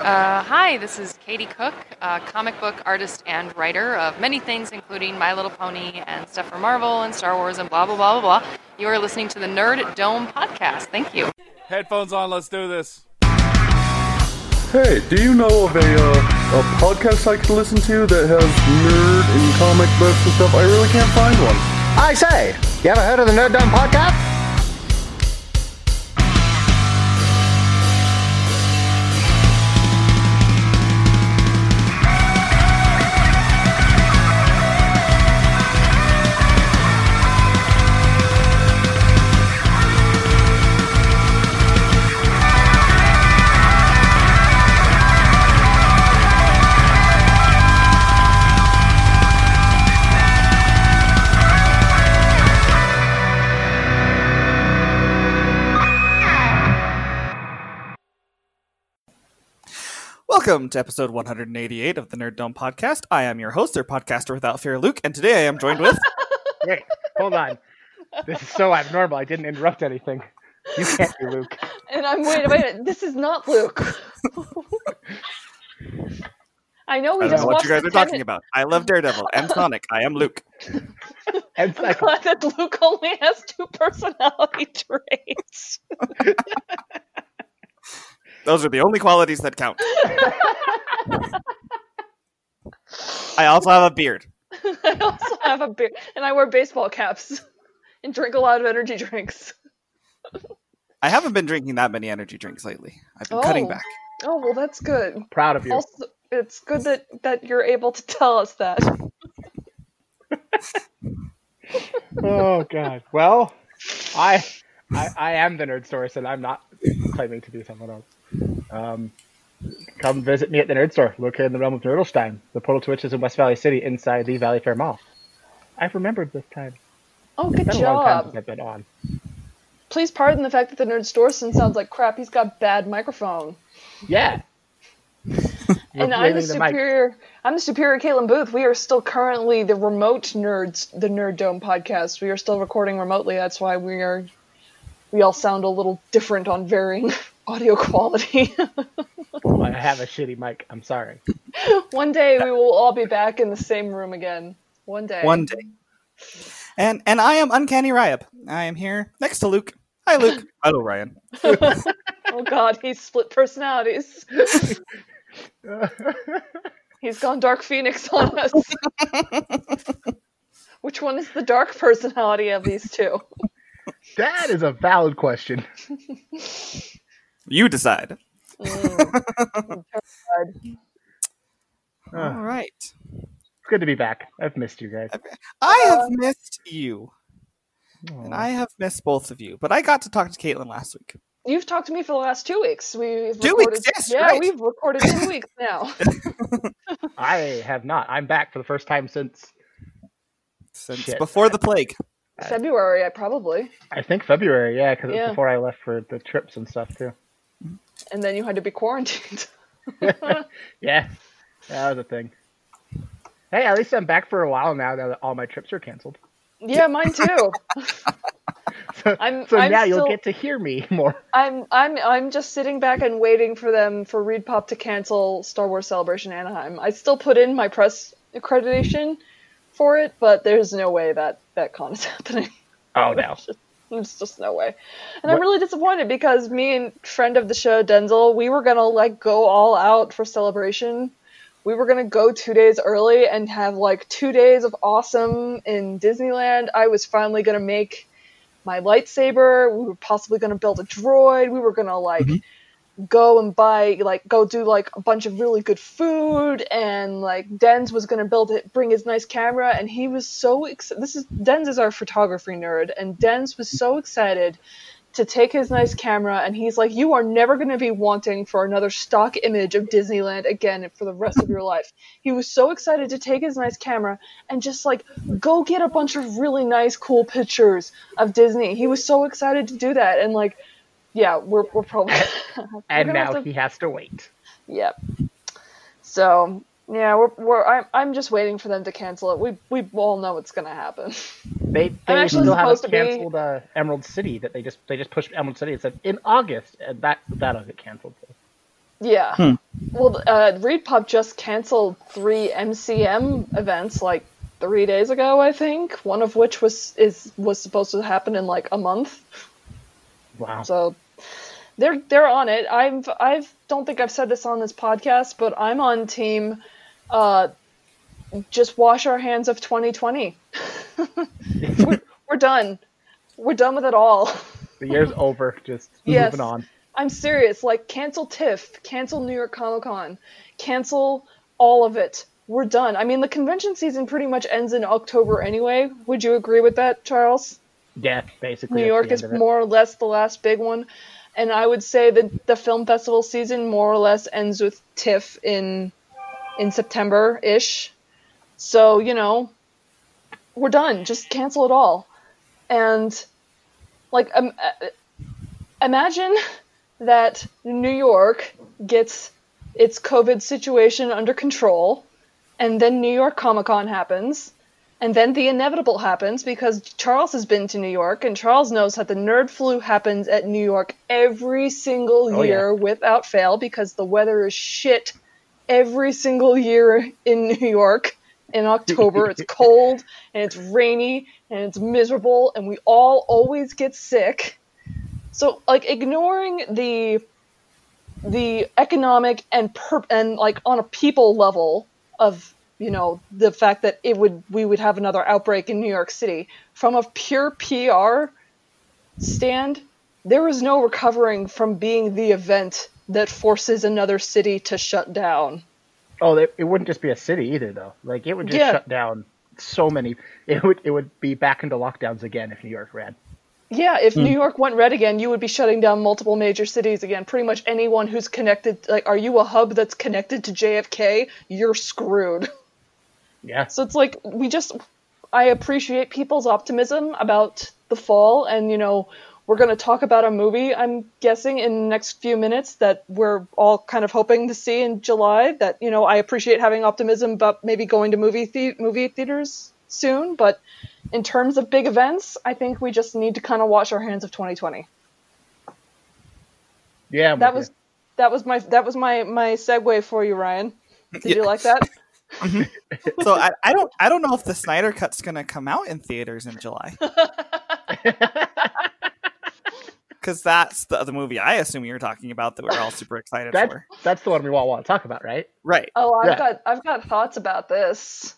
Uh, hi, this is Katie Cook, a comic book artist and writer of many things, including My Little Pony and stuff for Marvel and Star Wars and blah, blah, blah, blah, blah. You are listening to the Nerd Dome podcast. Thank you. Headphones on, let's do this. Hey, do you know of a, uh, a podcast I could listen to that has nerd and comic books and stuff? I really can't find one. I say, you ever heard of the Nerd Dome podcast? Welcome to episode 188 of the Nerd Dome podcast. I am your host, or podcaster without fear, Luke, and today I am joined with. Wait, hold on. This is so abnormal. I didn't interrupt anything. You can't be Luke. And I'm wait, wait. This is not Luke. I know we I don't just know what watched you guys the are talking Tenet- about. I love Daredevil and Sonic. I am Luke. And I'm glad that Luke only has two personality traits. Those are the only qualities that count. I also have a beard. I also have a beard, and I wear baseball caps and drink a lot of energy drinks. I haven't been drinking that many energy drinks lately. I've been cutting Oh. back. Oh well, that's good. proud of you. Also, it's good that that you're able to tell us that. Oh god. Well, I, I I am the nerd source, and I'm not claiming to be someone else. Um, come visit me at the nerd store, located in the realm of Nerdlestein, the portal to which is in West Valley City, inside the Valley Fair Mall. I've remembered this time. Oh, good It's a long time job. since I've been on. Please pardon the fact that the nerd Storson sounds like crap. He's got bad microphone. Yeah. and I'm the Waving the mic. superior. I'm the superior Caitlin Booth. We are still currently the remote nerds, the Nerd Dome podcast. We are still recording remotely. That's why we are. We all sound a little different on varying audio quality. I have a shitty mic. I'm sorry. One day we will all be back in the same room again. One day. One day. And and I am Uncanny Ryan. I am here next to Luke. Hi, Luke. Hello, Ryan. Oh God, he's split personalities. He's gone Dark Phoenix on us. Which one is the dark personality of these two? That is a valid question. You decide. Mm. All Uh, it's good to be back. I've missed you guys. I Uh, have missed you, and I have missed both of you. But I got to talk to Caitlin last week. You've talked to me for the last two weeks. We've Two recorded, weeks, yes, yeah, right. we've recorded two weeks now. I have not. I'm back for the first time since Since Shit. before the plague. February, I probably. I think February. Yeah, because it Yeah. was before I left for the trips and stuff too. And then you had to be quarantined. Yeah, that was a thing. Hey, at least I'm back for a while now. Now that all my trips are canceled. yeah, mine too. So, I'm- so I'm now you'll get to hear me more. I'm I'm I'm just sitting back and waiting for them for ReedPop to cancel Star Wars Celebration Anaheim. I still put in my press accreditation for it, but there's no way that that con is happening. Oh no. There's just no way. And I'm really disappointed because me and friend of the show, Denzel, we were gonna like go all out for celebration. We were gonna go two days early and have like two days of awesome in Disneyland. I was finally gonna make my lightsaber. We were possibly gonna build a droid. We were gonna like mm-hmm. Go and buy like go do like a bunch of really good food and like Denz was gonna build it bring his nice camera and he was so excited this is Denz is our photography nerd and Denz was so excited to take his nice camera and he's like you are never gonna be wanting for another stock image of Disneyland again for the rest of your life. He was so excited to take his nice camera and just like go get a bunch of really nice cool pictures of Disney. He was so excited to do that and like yeah, we're we're probably we're And gonna now to- he has to wait. Yep. So yeah, we're we're I'm I'm just waiting for them to cancel it. We we all know it's gonna happen. They I'm they actually still haven't supposed to be- canceled uh, Emerald City. That they just they just pushed Emerald City and said in August, and that that'll get canceled. Too. Yeah. Hmm. Well, uh, ReedPop just canceled three MCM events like three days ago, I think. One of which was is was supposed to happen in like a month. Wow. So they're they're on it. I've I've don't think I've said this on this podcast, but I'm on team. Uh, just wash our hands of 2020. we're, we're done. We're done with it all. The year's over. Just Yes. moving on. I'm serious. Like, cancel TIFF, cancel New York Comic Con, cancel all of it. We're done. I mean, the convention season pretty much ends in October anyway. Would you agree with that, Charles? Yeah, basically. New York is end of it. more or less the last big one. And I would say that the film festival season more or less ends with TIFF in in September ish. So, you know, we're done. Just cancel it all. And like um, imagine that New York gets its COVID situation under control and then New York Comic Con happens and then the inevitable happens because Charles has been to New York and Charles knows that the nerd flu happens at New York every single Oh, yeah. year without fail because the weather is shit every single year in New York in October. it's cold and it's rainy and it's miserable and we all always get sick. So like ignoring the the economic and per- and like on a people level of you know the fact that it would we would have another outbreak in New York City from a pure PR stand there is no recovering from being the event that forces another city to shut down. Oh, they, it wouldn't just be a city either, though. Like it would just Yeah. shut down so many. It would it would be back into lockdowns again if New York ran. Yeah, if hmm. New York went red again, you would be shutting down multiple major cities again. Pretty much anyone who's connected, like, are you a hub that's connected to JFK? You're screwed. Yeah. So it's like we just I appreciate people's optimism about the fall and you know we're going to talk about a movie I'm guessing in the next few minutes that we're all kind of hoping to see in July that you know I appreciate having optimism about maybe going to movie the- movie theaters soon. But in terms of big events I think we just need to kind of wash our hands of 2020 Yeah. I'm that with was that was my that was my my segue for you Ryan. Did you like that So I, I don't I don't know if the Snyder Cut's gonna come out in theaters in July. Because that's the the movie I assume you were talking about that we're all super excited That, for. that's the one we all want to talk about, right? Right. oh I've Yeah. got I've got thoughts about this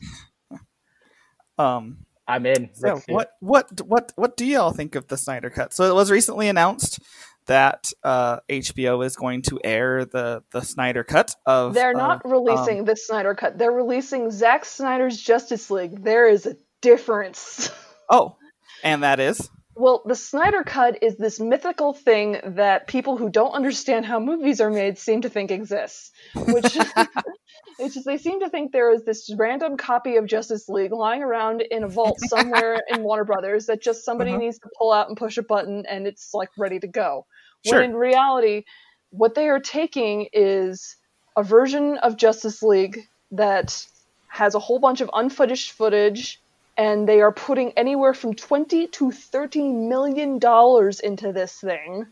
Um I'm in. So Let's see it. what what what what do y'all think of the Snyder Cut? So it was recently announced that uh, HBO is going to air the the Snyder Cut of. They're of, not um, releasing the Snyder Cut. They're releasing Zack Snyder's Justice League. There is a difference. oh, and that is well, the Snyder Cut is this mythical thing that people who don't understand how movies are made seem to think exists. Which it's just they seem to think there is this random copy of Justice League lying around in a vault somewhere in Warner Brothers that just somebody Uh-huh. needs to pull out and push a button and it's like ready to go. Sure. When in reality, what they are taking is a version of Justice League that has a whole bunch of unfootage footage, and they are putting anywhere from twenty to thirty million dollars into this thing.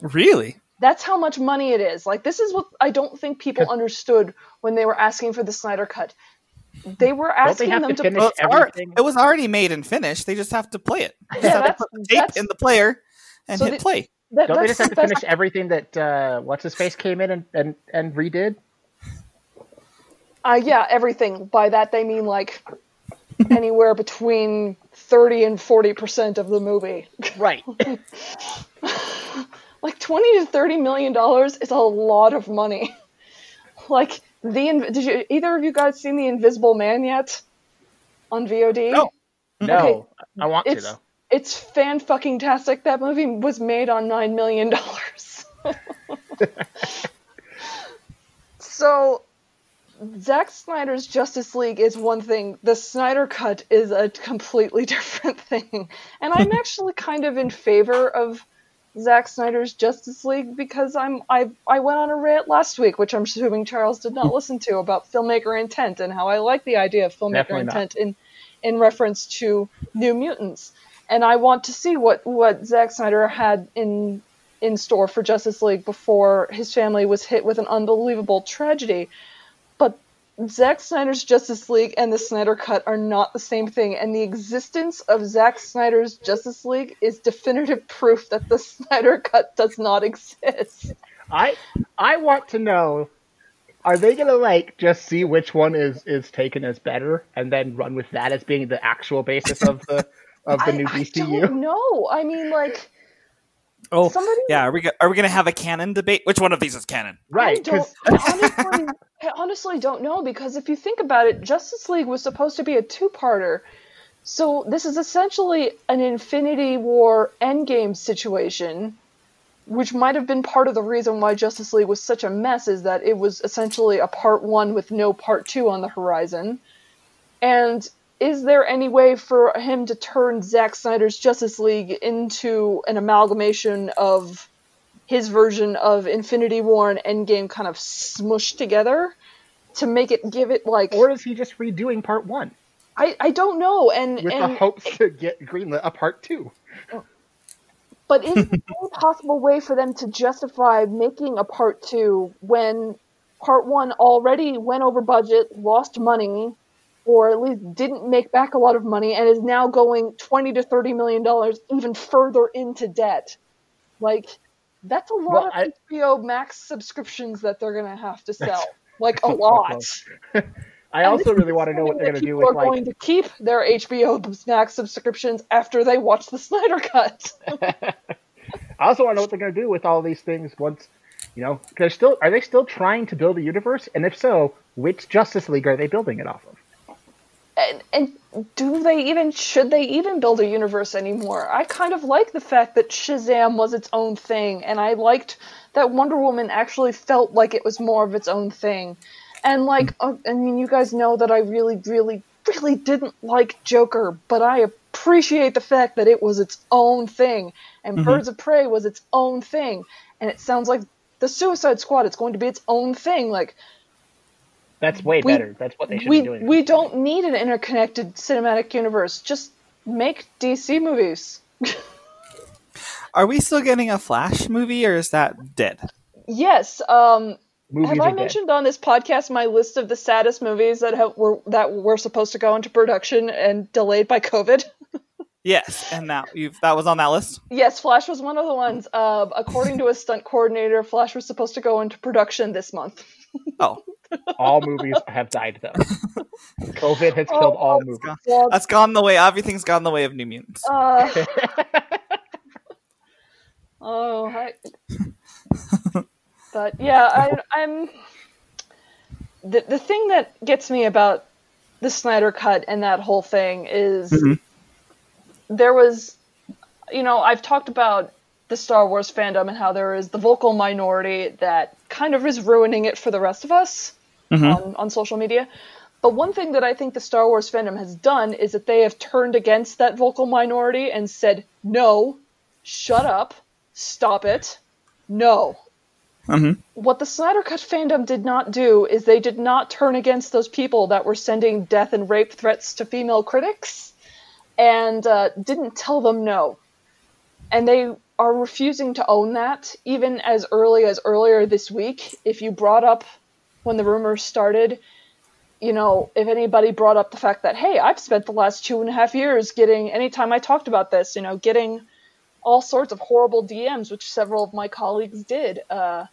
really That's how much money it is. Like this is what I don't think people understood when they were asking for the Snyder Cut. They were Don't they asking them to to finish well, everything? it was already made and finished. They just have to play it. They just Yeah, have to put the tape that's- in the player and So hit the- play. that, Don't they just have to finish everything that uh, what's his face came in and, and, and redid? Uh, yeah, everything. By that they mean like anywhere between thirty and forty percent of the movie. Right. like 20 to 30 million dollars is a lot of money like the did you either of you guys seen the invisible man yet on vod No. no, Okay. I want to it's though. it's fan fucking tastic that movie was made on 9 million dollars so Zack Snyder's Justice League is one thing. The Snyder Cut is a completely different thing. And I'm actually kind of in favor of Zack Snyder's Justice League because I'm I I went on a rant last week, which I'm assuming Charles did not listen to, about filmmaker intent and how I like the idea of filmmaker intent in in reference to New Mutants. And I want to see what what Zack Snyder had in in store for Justice League before his family was hit with an unbelievable tragedy. Zack Snyder's Justice League and the Snyder Cut are not the same thing, and the existence of Zack Snyder's Justice League is definitive proof that the Snyder Cut does not exist. I I want to know are they gonna like just see which one is is taken as better and then run with that as being the actual basis of the of the I, new I DCU? don't know. I mean, like, Oh, somebody yeah. Are we go- are we gonna have a canon debate? Which one of these is canon? Right, I don't, honestly, I honestly don't know because if you think about it, Justice League was supposed to be a two-parter. So this is essentially an Infinity War Endgame situation, which might have been part of the reason why Justice League was such a mess is that it was essentially a part one with no part two on the horizon. And is there any way for him to turn Zack Snyder's Justice League into an amalgamation of his version of Infinity War and Endgame kind of smushed together to make it give it like or is he just redoing part one I, I don't know and with and the hopes to get greenlit a part two? but is there any possible way for them to justify making a part two when part one already went over budget, lost money, or at least didn't make back a lot of money, and is now going twenty to thirty million dollars even further into debt? Like that's a lot Well, of I- HBO Max subscriptions that they're gonna have to sell. Like a lot. I And also really want to know what they're going to do people with are like going to keep their HBO Max subscriptions after they watch the Snyder Cut. I also want to know what they're going to do with all these things once, you know, because still are they still trying to build a universe? And if so, which Justice League are they building it off of? And, and do they even should they even build a universe anymore? I kind of like the fact that Shazam was its own thing, and I liked that Wonder Woman actually felt like it was more of its own thing. And like, uh, I mean, you guys know that I really, really, really didn't like Joker, but I appreciate the fact that it was its own thing, and Birds of Prey was its own thing, and it sounds like the Suicide Squad. It's going to be its own thing. Like, That's way We- better. That's what they should we be doing. we don't need an interconnected cinematic universe. Just make DC movies. Are we still getting a Flash movie, or is that dead? Yes. Um, have are I dead. mentioned on this podcast my list of the saddest movies that have, were that were supposed to go into production and delayed by COVID? Yes, and that you've that was on that list. yes, Flash was one of the ones. Uh, according to a stunt coordinator, Flash was supposed to go into production this month. Oh, all movies have died though. COVID has Oh, killed all movies. gone, Well, that's gone the way. Everything's gone the way of New Mutants. uh, oh, I, but yeah, I, I'm the the thing that gets me about the Snyder Cut and that whole thing is Mhm. there was, you know, I've talked about the Star Wars fandom and how there is the vocal minority that kind of is ruining it for the rest of us Mhm. on, on social media. But one thing that I think the Star Wars fandom has done is that they have turned against that vocal minority and said, no, shut up, stop it, no. Mhm. What the Snyder Cut fandom did not do is they did not turn against those people that were sending death and rape threats to female critics and uh, didn't tell them no. And they are refusing to own that, even as early as earlier this week. If you brought up when the rumors started, you know, if anybody brought up the fact that, hey, I've spent the last two and a half years getting, anytime I talked about this, you know, getting all sorts of horrible DMs, which several of my colleagues did, uh,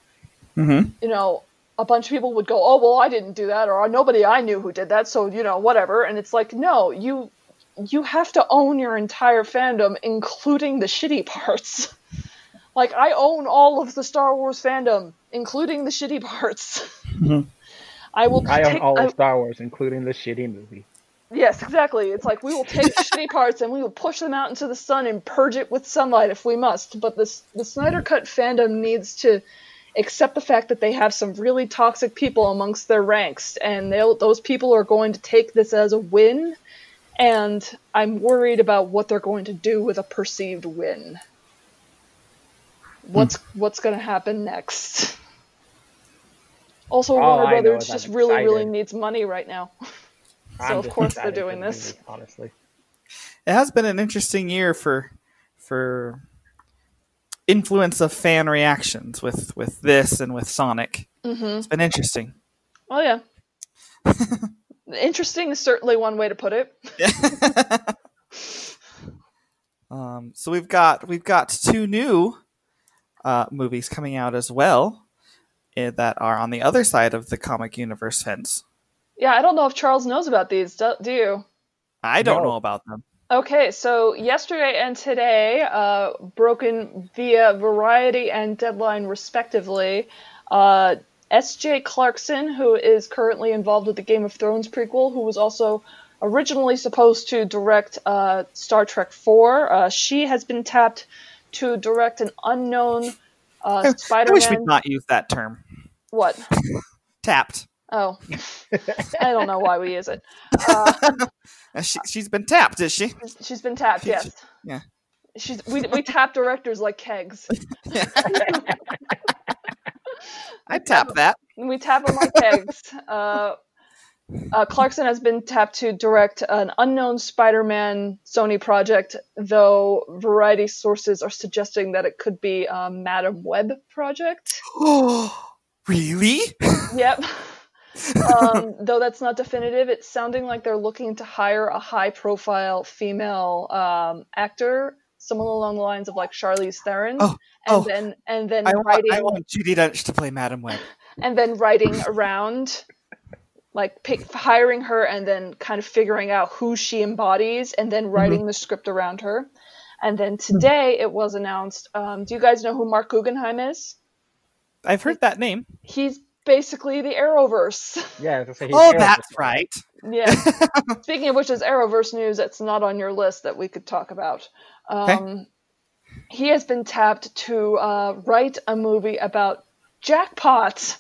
Mhm. you know, a bunch of people would go, oh, well, I didn't do that, or nobody I knew who did that, so, you know, whatever. And it's like, no, you. You have to own your entire fandom, including the shitty parts. like, I own all of the Star Wars fandom, including the shitty parts. Mm-hmm. I will I own take, all I- of Star Wars, including the shitty movie. Yes, exactly. It's like we will take the shitty parts and we will push them out into the sun and purge it with sunlight if we must. But this the Snyder Cut fandom needs to accept the fact that they have some really toxic people amongst their ranks, and they'll, those people are going to take this as a win. And I'm worried about what they're going to do with a perceived win. What's what's going to happen next? Also, All Warner I Brothers is I'm just really, really needs money right now. I'm So of course they're doing this. movie, honestly. It has been an interesting year for for influence of fan reactions with with this and with Sonic. Mm-hmm. It's been interesting. Oh yeah. Interesting is certainly one way to put it. um, so we've got we've got two new uh, movies coming out as well eh, that are on the other side of the comic universe fence. Yeah, I don't know if Charles knows about these. Do, do you? I don't No. know about them. Okay, so yesterday and today, uh, broken via Variety and Deadline respectively, uh, S.J. Clarkson, who is currently involved with the Game of Thrones prequel, who was also originally supposed to direct uh, Star Trek IV, uh, she has been tapped to direct an unknown uh, I wish we'd Spider-Man. not use that term. What? Tapped. Oh, I don't know why we use it. Uh, Uh, She, she's been tapped, is she? she's been tapped. She- Yes. yeah. She's we we tap directors like kegs. I tap that. we tap them like kegs. Uh, uh, Clarkson has been tapped to direct an unknown Spider-Man Sony project, though variety sources are suggesting that it could be a Madame Web project. Oh, really? Yep. um, though that's not definitive, it's sounding like they're looking to hire a high-profile female um, actor, someone along the lines of like Charlize Theron, Oh, and oh. then and then I want, writing I want Judi Dench to play Madame Web. and then writing around like pick, hiring her and then kind of figuring out who she embodies and then writing the script around her and then today it was announced um, do you guys know who mark guggenheim is I've heard that name. he's basically the arrowverse Yeah, I was gonna say he's Oh, Arrow. that's right. yeah speaking of which is arrowverse news that's not on your list that we could talk about um, he has been tapped to uh, write a movie about jackpot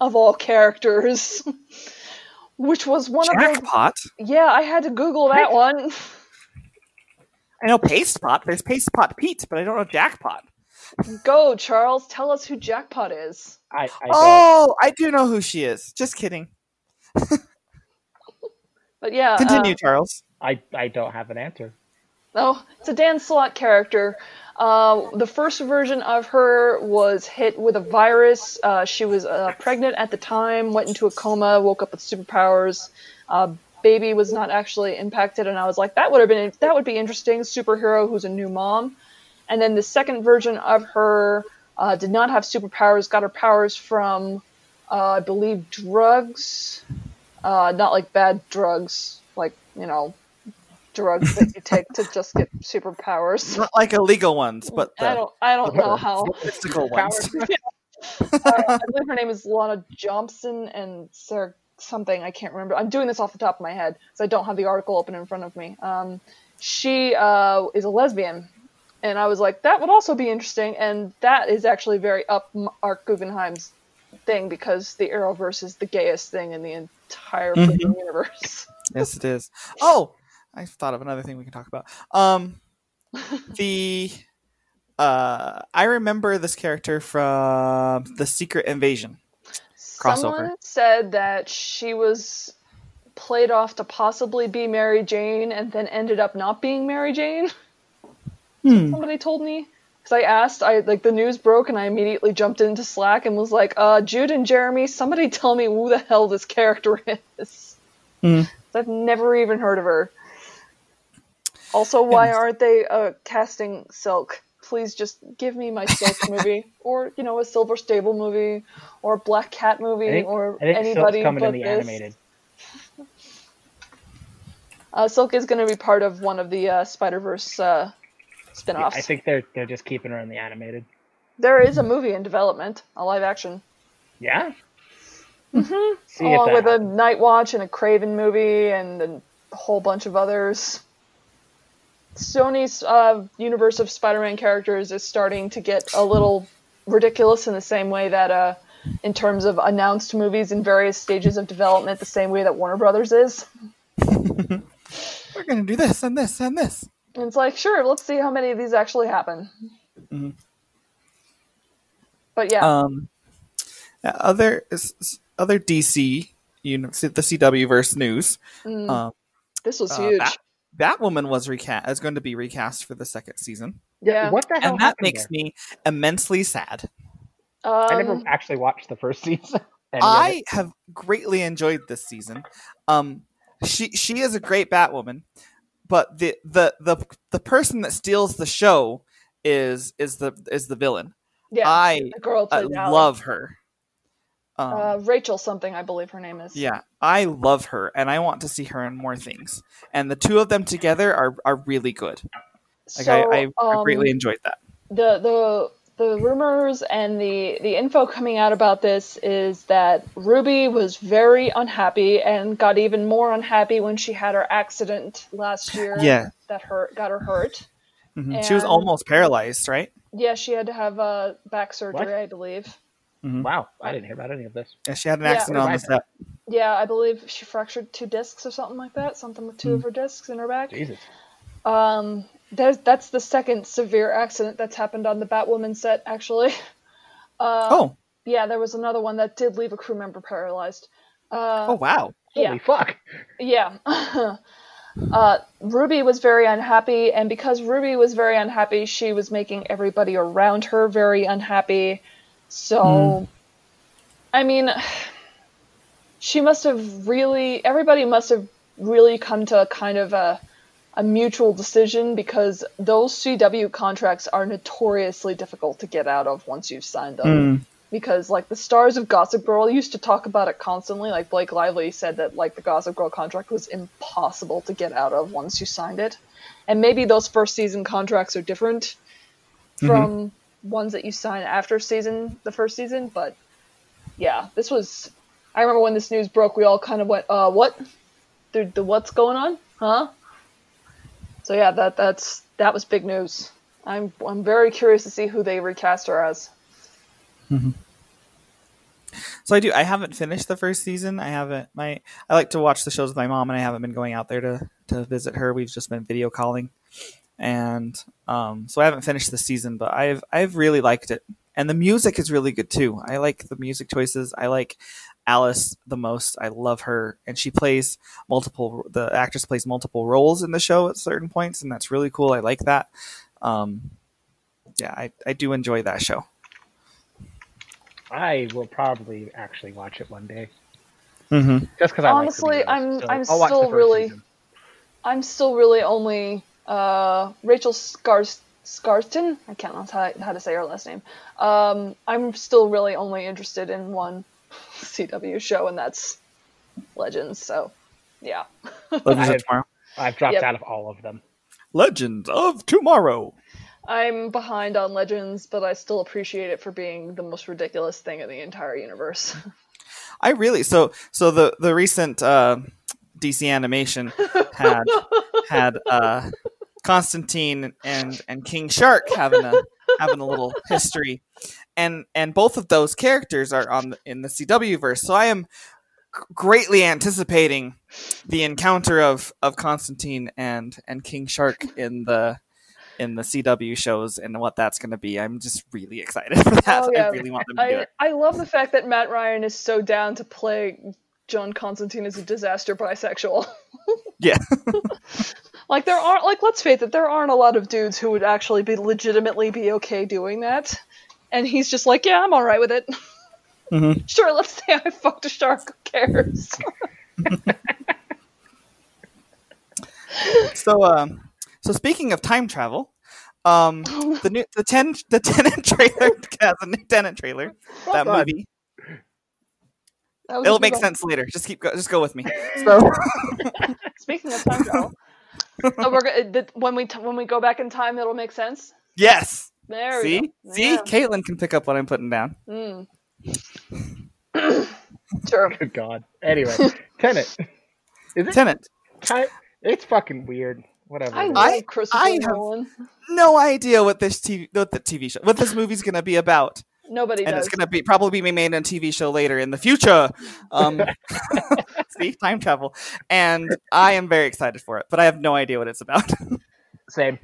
of all characters which was one of the Jackpot. Yeah, I had to Google that one. I know Paste Pot. There's Paste Pot Pete, but I don't know Jackpot. Go, Charles. Tell us who Jackpot is. I, I. Oh, I do know who she is. Just kidding. But yeah, Continue, uh, Charles. I, I don't have an answer. Oh, it's a Dan Slott character. Uh, the first version of her was hit with a virus. Uh, she was uh, pregnant at the time, went into a coma, woke up with superpowers. Uh, baby was not actually impacted, and I was like, that would have been that would be interesting. Superhero who's a new mom. And then the second version of her uh, did not have superpowers. Got her powers from, uh, I believe, drugs. Not like bad drugs, like you know, drugs that you take to just get superpowers. Not like illegal ones, but I don't, I don't know how. mystical ones. uh, I believe her name is Lana Johnson and Sarah something. I can't remember. I'm doing this off the top of my head, so I don't have the article open in front of me. Um, she uh, is a lesbian, and I was like, that would also be interesting, and that is actually very up Mark Guggenheim's thing because the Arrowverse is the gayest thing in the entire freaking universe. Yes, it is. Oh, I thought of another thing we can talk about. Um, the uh, I remember this character from the Secret Invasion. Crossover. Someone said that she was played off to possibly be Mary Jane and then ended up not being Mary Jane. Hmm. Somebody told me because I asked, I like the news broke and I immediately jumped into Slack and was like, uh, Jude and Jeremy, somebody tell me who the hell this character is. Hmm. I've never even heard of her. Also, why aren't they uh, casting Silk? Please just give me my Silk movie, or you know, a Silver Sable movie, or a Black Cat movie, think, or I think anybody Silk's coming but in the this. animated. Uh, Silk is going to be part of one of the uh, Spider Verse uh, spin-offs. I think they're they're just keeping her in the animated. there is a movie in development, a live action, Yeah. Mm-hmm. Along with a. Nightwatch and a Kraven movie and a whole bunch of others. Sony's uh, universe of Spider-Man characters is starting to get a little ridiculous in the same way that, uh, in terms of announced movies in various stages of development, the same way that Warner Brothers is. We're gonna do this and this and this. And it's like, sure, let's see how many of these actually happen. Mhm. But yeah, Um, other other DC, you know, the CW verse news. Mm, Um, this was uh, huge. Bat- Batwoman was recast is going to be recast for the second season. Yeah. What the hell? and that makes there? me immensely sad. I never Um, actually watched the first season. I have greatly enjoyed this season. Um, she she is a great Batwoman, but the the the the person that steals the show is is the is the villain. yeah. I the girl I played Ally. love her. Um, uh, Rachel something, I believe her name is. yeah, I love her, and I want to see her in more things. And the two of them together are are really good. Like So, I, I um, greatly enjoyed that. the the the rumors and the the info coming out about this is that Ruby was very unhappy and got even more unhappy when she had her accident last year. Yeah. that hurt got her hurt. Mhm. She was almost paralyzed, right? Yeah, she had to have uh, back surgery, What? I believe. Wow, I didn't hear about any of this. Yeah, she had an Yeah. accident on the set. Yeah, I believe she fractured two discs or something like that. Something with two of her discs in her back. Jesus. Um, there's that's the second severe accident that's happened on the Batwoman set, actually. Uh, oh, Yeah, there was another one that did leave a crew member paralyzed. Uh, oh wow. yeah. Holy fuck. Yeah. uh, Ruby was very unhappy, and because Ruby was very unhappy, she was making everybody around her very unhappy. So, mm. I mean, she must have really, everybody must have really come to a kind of a, a mutual decision because those CW contracts are notoriously difficult to get out of once you've signed them mm. because like the stars of Gossip Girl used to talk about it constantly. Like Blake Lively said that like the Gossip Girl contract was impossible to get out of once you signed it. And maybe those first season contracts are different mm-hmm. from ones that you sign after season the first season, but yeah, this was I remember when this news broke, we all kind of went, uh what? The, the what's going on? Huh? So yeah, that that's that was big news. I'm I'm very curious to see who they recast her as. So I do. I haven't finished the first season. I haven't. My I like to watch the shows with my mom, and I haven't been going out there to to visit her. We've just been video calling, and um, so I haven't finished the season. But I've I've really liked it, and the music is really good too. I like the music choices. I like Alice the most. I love her, and she plays multiple. The actress plays multiple roles in the show at certain points, and that's really cool. I like that. Um, yeah, I I do enjoy that show. I will probably actually watch it one day. Mm-hmm. Just because I Honestly, like the I'm- so I'm I'll watch the still really- season. I'm still really only uh, Rachel Scars Skarsten. I can't know how, how to say her last name. Um, I'm still really only interested in one CW show, and that's Legends. So, yeah. Legends I- of Tomorrow. I've dropped Yep. out of all of them. Legends of Tomorrow. I'm behind on Legends, but I still appreciate it for being the most ridiculous thing in the entire universe. I really so so the the recent uh, DC animation had had uh, Constantine and and King Shark having a having a little history, and and both of those characters are on the, in the CW verse. So I am greatly anticipating the encounter of of Constantine and and King Shark in the in the CW shows and what that's going to be. I'm just really excited for that. Oh, yeah. I really want them to do it. I love the fact that Matt Ryan is so down to play John Constantine as a disaster bisexual. Yeah. like there aren't like let's face it, there aren't a lot of dudes who would actually be legitimately be okay doing that. And he's just like, yeah, I'm all right with it. Mhm. Sure, let's say I fucked a shark. Who cares? So, um, so speaking of time travel, um, the new the ten the tenant trailer has a new tenant trailer. that God. movie. That It'll make good sense later. Just keep go, just go with me. So. Speaking of time travel, so we're go- did- when we t- when we go back in time, it'll make sense. yes. There we See, go. see, Yeah. Caitlin can pick up what I'm putting down. Mm. sure. Good God. Anyway, Tenet. Is it? Tenant. Ti- It's fucking weird. Whatever. I it is. love I- Christopher I have- No idea what this TV what the TV show what this movie's gonna be about, Nobody and does. it's gonna be probably be made in a TV show later in the future. Um, see, time travel, and I am very excited for it, but I have no idea what it's about. Same.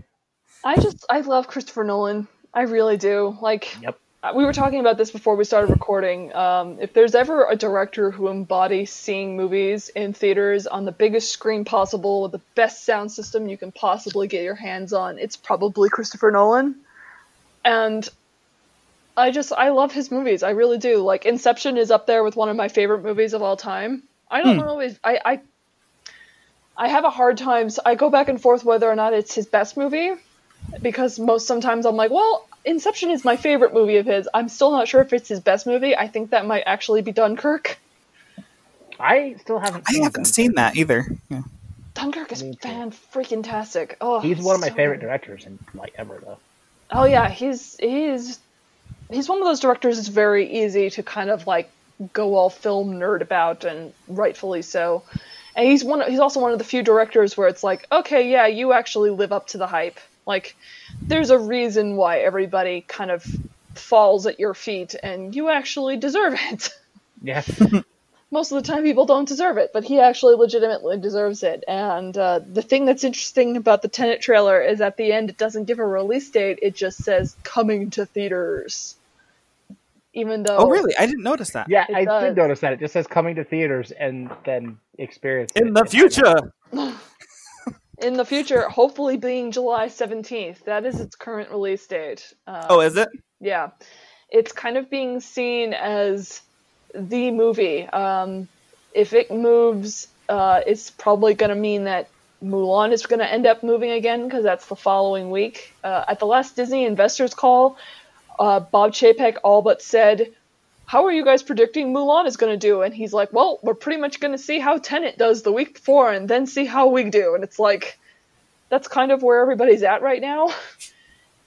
I just I love Christopher Nolan. I really do. Like Yep. uh, we were talking about this before we started recording. Um, if there's ever a director who embodies seeing movies in theaters on the biggest screen possible with the best sound system you can possibly get your hands on, it's probably Christopher Nolan. And I just I love his movies. I really do. Like Inception is up there with one of my favorite movies of all time. I don't hmm. know if I I I have a hard time. I go back and forth whether or not it's his best movie because most sometimes I'm like, well, Inception is my favorite movie of his. I'm still not sure if it's his best movie. I think that might actually be Dunkirk. I still haven't. I seen haven't Dunkirk. seen that either. Yeah. Dunkirk is fan freaking tastic. Oh, He's one of my so favorite directors in like ever though. Oh yeah, he's he's he's one of those directors that's very easy to kind of like go all film nerd about, and rightfully so. And he's one. He's also one of the few directors where it's like, okay, yeah, you actually live up to the hype. Like, there's a reason why everybody kind of falls at your feet, and you actually deserve it. Yeah. most of the time people don't deserve it, but he actually legitimately deserves it. And uh, the thing that's interesting about the Tenet trailer is at the end it doesn't give a release date; it just says coming to theaters. Even though, Oh, really? I didn't notice that. Yeah, I does. did notice that. It just says coming to theaters and then experience In it. the future. in the future, hopefully being July seventeenth, that is its current release date. Uh, Oh, is it? yeah, it's kind of being seen as the movie. Um, if it moves, uh, it's probably going to mean that Mulan is going to end up moving again because that's the following week. Uh, at the last Disney investors call, uh, Bob Chapek all but said, "How are you guys predicting Mulan is going to do?" And he's like, "Well, we're pretty much going to see how Tenet does the week before, and then see how we do." And it's like, that's kind of where everybody's at right now.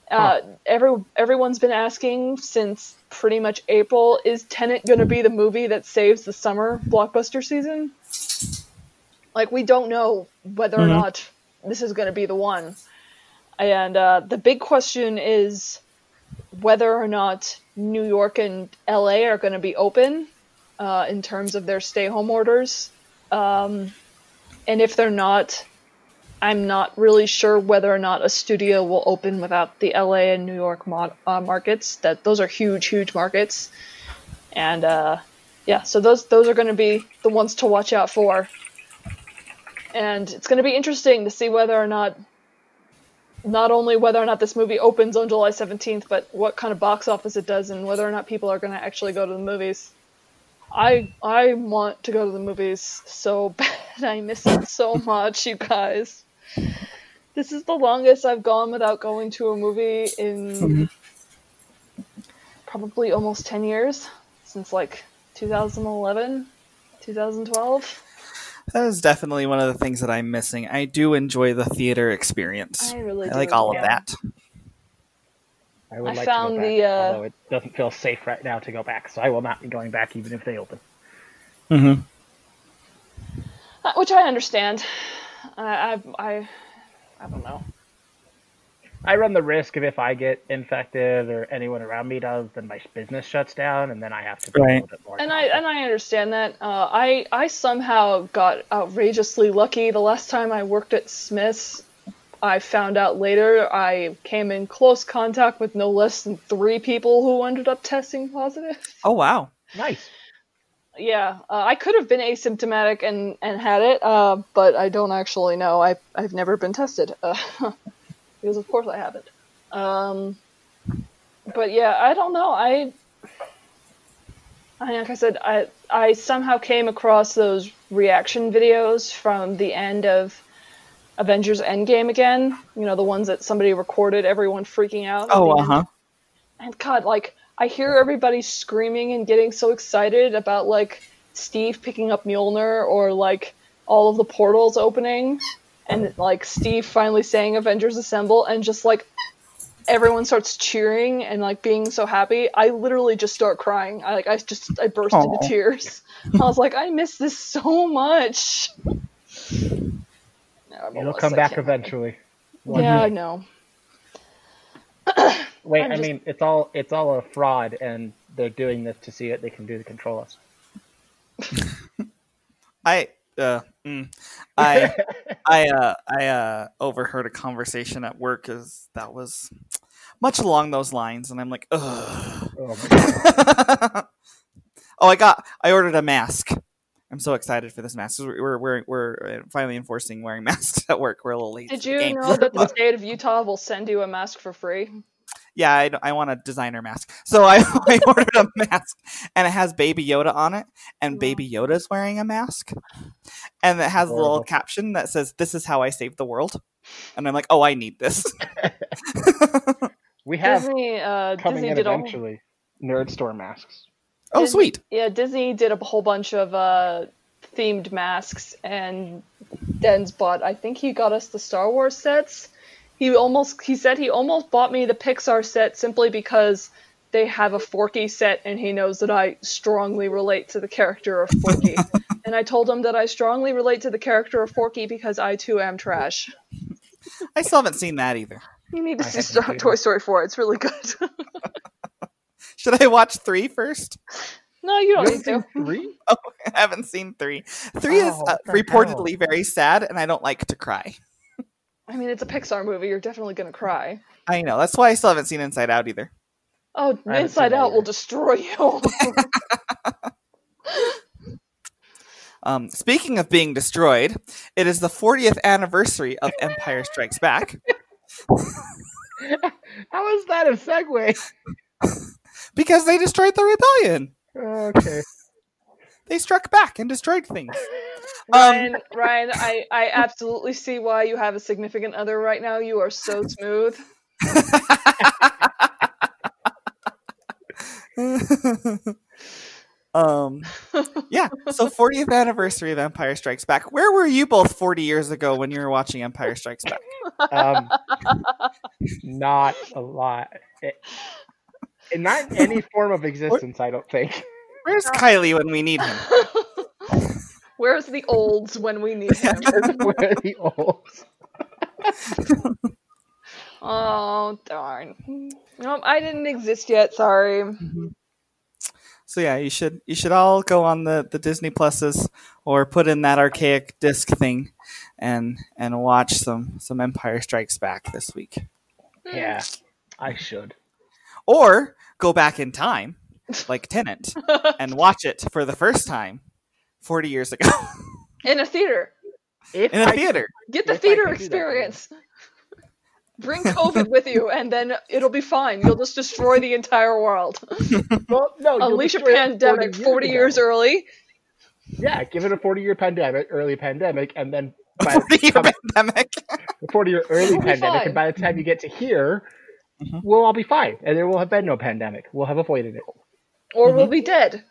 Uh, every everyone's been asking since pretty much April, is Tenant going to be the movie that saves the summer blockbuster season? Like we don't know whether or not this is going to be the one. And uh, the big question is whether or not New York and LA are going to be open uh, in terms of their stay home orders. Um, and if they're not, I'm not really sure whether or not a studio will open without the LA and New York mod- uh, markets. That those are huge, huge markets, and uh, yeah, so those those are going to be the ones to watch out for. And it's going to be interesting to see whether or not, not only whether or not this movie opens on July 17th, but what kind of box office it does, and whether or not people are going to actually go to the movies. I I want to go to the movies so bad. I miss it so much, you guys. This is the longest I've gone without going to a movie in probably almost 10 years since like 2011, 2012. That is definitely one of the things that I'm missing. I do enjoy the theater experience. I really I like all yeah. of that. I would I like found to go back, the, uh, although it doesn't feel safe right now to go back, so I will not be going back even if they open. Mm-hmm. Uh, Which I understand. I, I, I, I don't know. I run the risk of if I get infected or anyone around me does, then my business shuts down, and then I have to be a Right. little bit more. And I cautious. and I understand that. Uh, I I somehow got outrageously lucky. The last time I worked at Smith's, I found out later I came in close contact with no less than three people who ended up testing positive. Oh wow. nice. Yeah, uh, I could have been asymptomatic and and had it, uh, but I don't actually know. I I've never been tested uh, because of course I haven't. Um, but yeah, I don't know. I, I like I said, I I somehow came across those reaction videos from the end of Avengers Endgame again. You know, the ones that somebody recorded, everyone freaking out. Oh, uh huh. And God, like I hear everybody screaming and getting so excited about like Steve picking up Mjolnir or like all of the portals opening and like Steve finally saying Avengers Assemble and just like everyone starts cheering and like being so happy. I literally just start crying. I like I just I burst Aw. into tears. I was like, I miss this so much. It'll come back eventually. One Yeah. I know. Wait, I'm I just- mean, it's all it's all a fraud, and they're doing this to see what they can do to control us. I uh, mm, I I uh I uh overheard a conversation at work as that was much along those lines, and I'm like, ugh. Oh my God. oh, I got. I ordered a mask. I'm so excited for this mask. 'cause We're we're we're finally enforcing wearing masks at work. We're a little late. Did you know that the state of Utah will send you a mask for free? Yeah, I, I want a designer mask. So I, I ordered a mask, and it has Baby Yoda on it, and Wow. Baby Yoda's wearing a mask, and it has a little caption that says, "This is how I saved the world," and I'm like, "Oh, I need this." We have Disney, uh, coming Disney in did a eventually nerd store masks. oh, Disney- sweet. Yeah, Disney did a whole bunch of uh, themed masks, and Den's bought. I think he got us the Star Wars sets. He almost he said he almost bought me the Pixar set simply because they have a Forky set, and he knows that I strongly relate to the character of Forky. and I told him that I strongly relate to the character of Forky because I too am trash. I still haven't seen that either. You need to I see Star- Toy Story 4. It's really good. Should I watch three first? no, you don't need to. Three? Oh, I haven't seen three. Three is Oh, uh, what the reportedly very sad, and I don't like to cry. I mean, it's a Pixar movie. You're definitely gonna cry. I know. That's why I still haven't seen Inside Out either. Oh, Inside seen that Out will destroy you. Um, speaking of being destroyed, it is the 40th anniversary of Empire Strikes Back How is that a segue? because they destroyed the rebellion. Okay. They struck back and destroyed things. Ryan, Ryan, I, I absolutely see why you have a significant other right now. You are so smooth. um, yeah. So 40th anniversary of Empire Strikes Back. Where were you both 40 years ago when you were watching Empire Strikes Back? Um, not a lot. It- not any form of existence, I don't think. Where's Kylie when we need him? Where's the olds when we need them? We're the old. oh darn. Nope, I didn't exist yet. Sorry. Mm-hmm. So yeah, you should you should all go on the, the Disney Pluses or put in that archaic disc thing and and watch some some Empire Strikes Back this week. Hmm. Yeah, I should. Or go back in time, like Tenet, and watch it for the first time forty years ago In a theater. If in a I- theater. Get the If theater could do that, experience. Bring COVID with you, and then it'll be fine. You'll just destroy the entire world. well, no, Unleash a destroy it pandemic 40 years early. Yeah, give it a 40 year pandemic, early pandemic, and then by the Forty year time- pandemic. 40 year early We'll pandemic, fine. and by the time you get to here, Mhm. we'll all be fine, and there will have been no pandemic. We'll have avoided it. Or we'll be dead.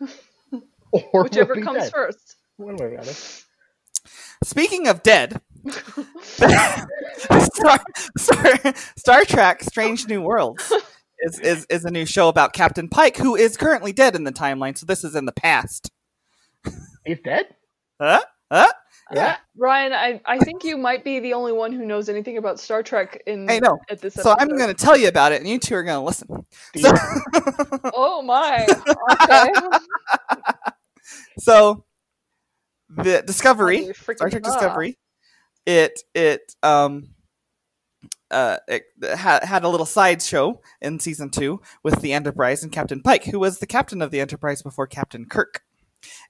Or Whichever we'll comes dead. first. One way or the other. Speaking of dead, Star, Star, Star Trek: Strange New Worlds is, is is a new show about Captain Pike, who is currently dead in the timeline. So this is in the past. He's dead? Huh? Huh? Uh, yeah. Ryan, I, I think you might be the only one who knows anything about Star Trek in I know. at this So I'm going to tell you about it, and you two are going to listen. So, Oh my. Okay. So the Discovery, Star Trek. Discovery, it it um uh it had had a little sideshow in season two with the Enterprise and Captain Pike, who was the captain of the Enterprise before Captain Kirk,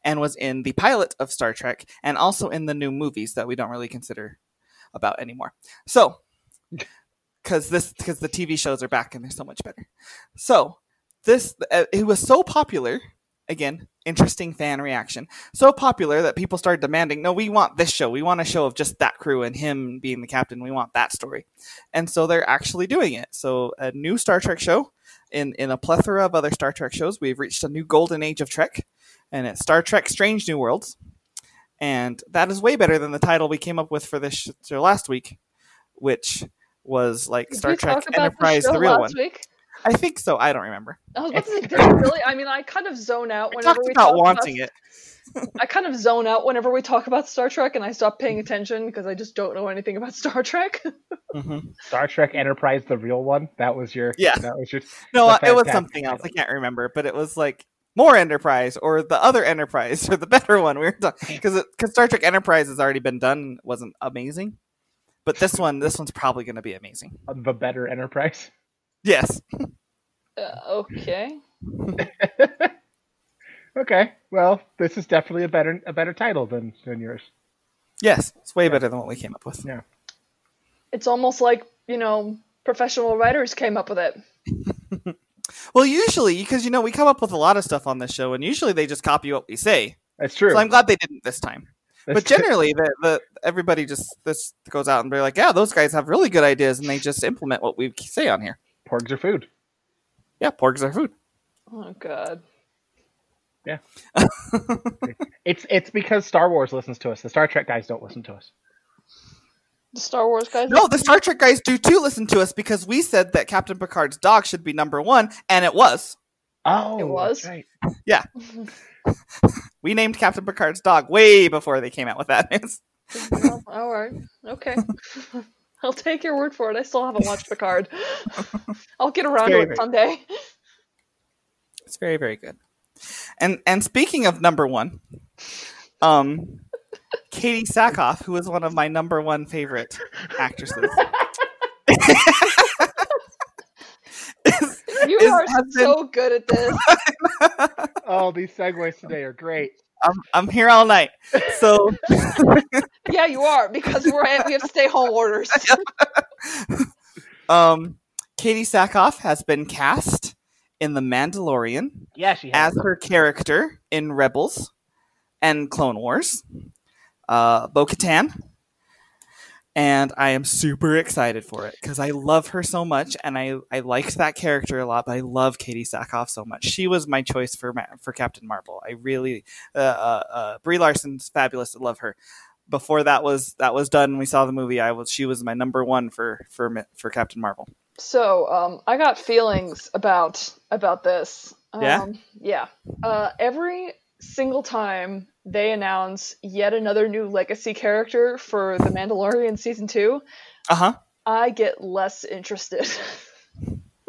and was in the pilot of Star Trek and also in the new movies that we don't really consider about anymore. So, because this because the TV shows are back and they're so much better. So this uh, it was so popular. Again, interesting fan reaction. So popular that people started demanding, no, we want this show. We want a show of just that crew and him being the captain. We want that story. And so they're actually doing it. So a new Star Trek show in in a plethora of other Star Trek shows. We've reached a new golden age of Trek, and it's Star Trek: Strange New Worlds. And that is way better than the title we came up with for this sh- show last week, which was like Did Star Trek Enterprise, the, the real one. Week? I think so. I don't remember. I was about to say, did we really? I mean, I kind of zone out We whenever talked we about talk wanting about, it. I kind of zone out whenever we talk about Star Trek, and I stop paying attention because I just don't know anything about Star Trek. Mhm. Star Trek Enterprise, the real one. That was your. Yeah. That was your. No, The it was fantastic something else. I can't remember, but it was like more Enterprise or the other Enterprise or the better one. We were talking because because Star Trek Enterprise has already been done, wasn't amazing, but this one this one's probably going to be amazing. The better Enterprise. Yes. Uh, okay. Okay, well, this is definitely a better a better title than than yours. Yes. It's way better than what we came up with. Yeah. It's almost like, you know, professional writers came up with it. Well, usually, because you know, we come up with a lot of stuff on this show, and usually they just copy what we say. That's true. So I'm glad they didn't this time. That's but generally, the, the everybody just this goes out and be like, yeah, those guys have really good ideas, and they just implement what we say on here. Porgs are food. Yeah, porgs are food. Oh god. Yeah. it's it's because Star Wars listens to us. The Star Trek guys don't listen to us. The Star Wars guys. No, the Star Trek guys do too listen to us because we said that Captain Picard's dog should be number one, and it was. Oh, It was? that's right. We named Captain Picard's dog way before they came out with that news. Well, all right. Okay. I'll take your word for it. I still haven't watched Picard. I'll get around to it good. someday. It's very, very good. And and speaking of number one, um, Katee Sackhoff, who is one of my number one favorite actresses, You Is- are has been- so good at this. Oh, these segues today are great. I'm I'm here all night. So Yeah, you are because we're we have stay home orders. um, Katee Sackhoff has been cast in The Mandalorian Yeah, she has. as her character in Rebels and Clone Wars, uh, Bo Katan. And I am super excited for it because I love her so much, and I, I liked that character a lot. But I love Katee Sackhoff so much. She was my choice for for Captain Marvel. I really uh, uh, uh, Brie Larson's fabulous. I love her. Before that was that was done, we saw the movie. I was she was my number one for for for Captain Marvel. So, um, I got feelings about about this. Um, Yeah? Yeah. Uh, every single time they announce yet another new legacy character for The Mandalorian season two, Uh huh. I get less interested.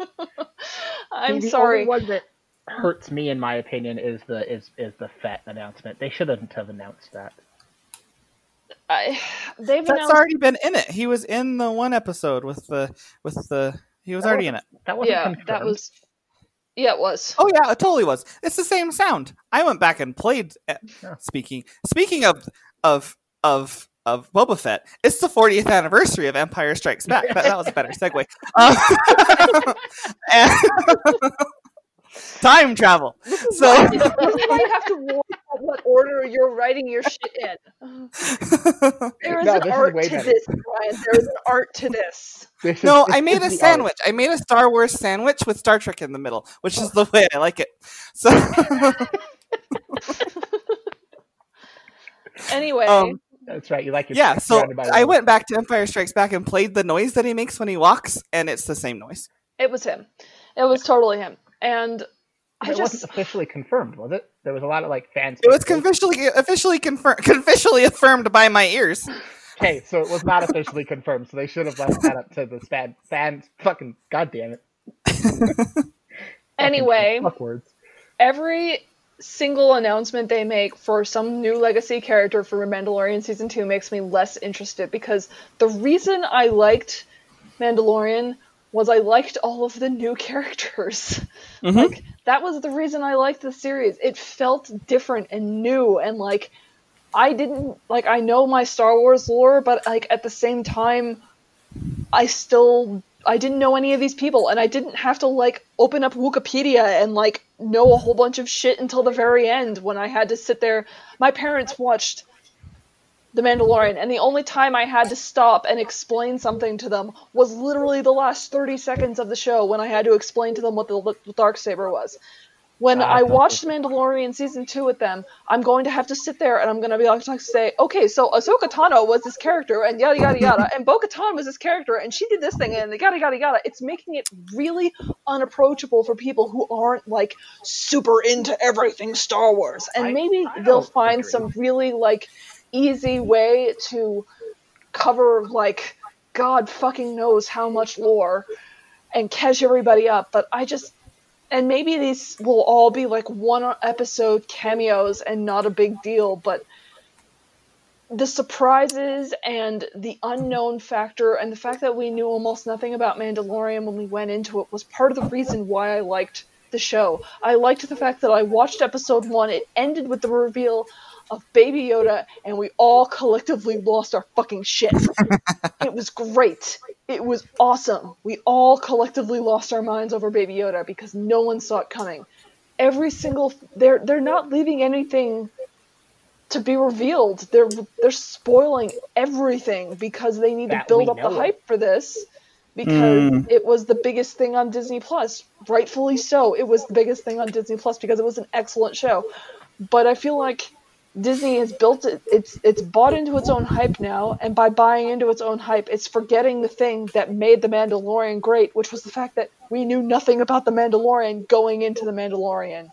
I'm the sorry. Only one that hurts me, in my opinion, is the is is the Fett announcement. They shouldn't have announced that. I, they've That's announced. already been in it. He was in the one episode with the with the. He was That already in it. That wasn't Yeah, confirmed. that was. Yeah, it was. Oh yeah, it totally was. It's the same sound. I went back and played. uh, Yeah. Speaking speaking of of of of Boba Fett, it's the 40th anniversary of Empire Strikes Back. That, that was a better segue. Um, and- time travel. So This is why you have to warn about what order you're writing your shit in. There is No, an this is art to better. this, Brian. There is an art to this. This is- no, this I made a the art. sandwich. I made a Star Wars sandwich with Star Trek in the middle, which is the way I like it. So Anyway, Um, That's right. You like it. yeah, so I went back to Empire Strikes Back and played the noise that he makes when he walks, and it's the same noise. it was him. It was totally him. And I It just wasn't officially confirmed, was it? There was a lot of like fans. It was officially officially confirmed officially affirmed by my ears. Okay, so it was not officially confirmed, so they should have left that up to the fan fans. Fucking goddamn it! anyway, Fuck words. every single announcement they make for some new legacy character for Mandalorian season 2 makes me less interested because the reason I liked Mandalorian was I liked all of the new characters. Mm-hmm. Like that was the reason I liked the series. It felt different and new and like I didn't like I know my Star Wars lore, but like at the same time I still I didn't know any of these people and I didn't have to like open up Wikipedia and like know a whole bunch of shit until the very end when I had to sit there. My parents watched The Mandalorian and the only time I had to stop and explain something to them was literally the last 30 seconds of the show when I had to explain to them what the, the dark saber was. When Ah, I that's watched Mandalorian season two with them, I'm going to have to sit there and I'm going to be like to say, okay, so Ahsoka Tano was this character and yada yada yada, and Bo-Katan was this character and she did this thing and yada yada yada. It's making it really unapproachable for people who aren't like super into everything Star Wars, and I- maybe I they'll find some really like easy way to cover like God fucking knows how much lore and catch everybody up. But I just and maybe these will all be like one episode cameos and not a big deal, but the surprises and the unknown factor and the fact that we knew almost nothing about Mandalorian when we went into it was part of the reason why I liked the show. I liked the fact that I watched episode one. It ended with the reveal of Baby Yoda, and we all collectively lost our fucking shit. it was great. It was awesome. We all collectively lost our minds over Baby Yoda because no one saw it coming. Every single they're they're not leaving anything to be revealed. They're they're spoiling everything because they need That to build up the know hype for this because hmm. it was the biggest thing on Disney Plus. Rightfully so. It was the biggest thing on Disney Plus because it was an excellent show. But I feel like Disney has built it it's it's bought into its own hype now and by buying into its own hype it's forgetting the thing that made the Mandalorian great, which was the fact that we knew nothing about the Mandalorian going into the Mandalorian.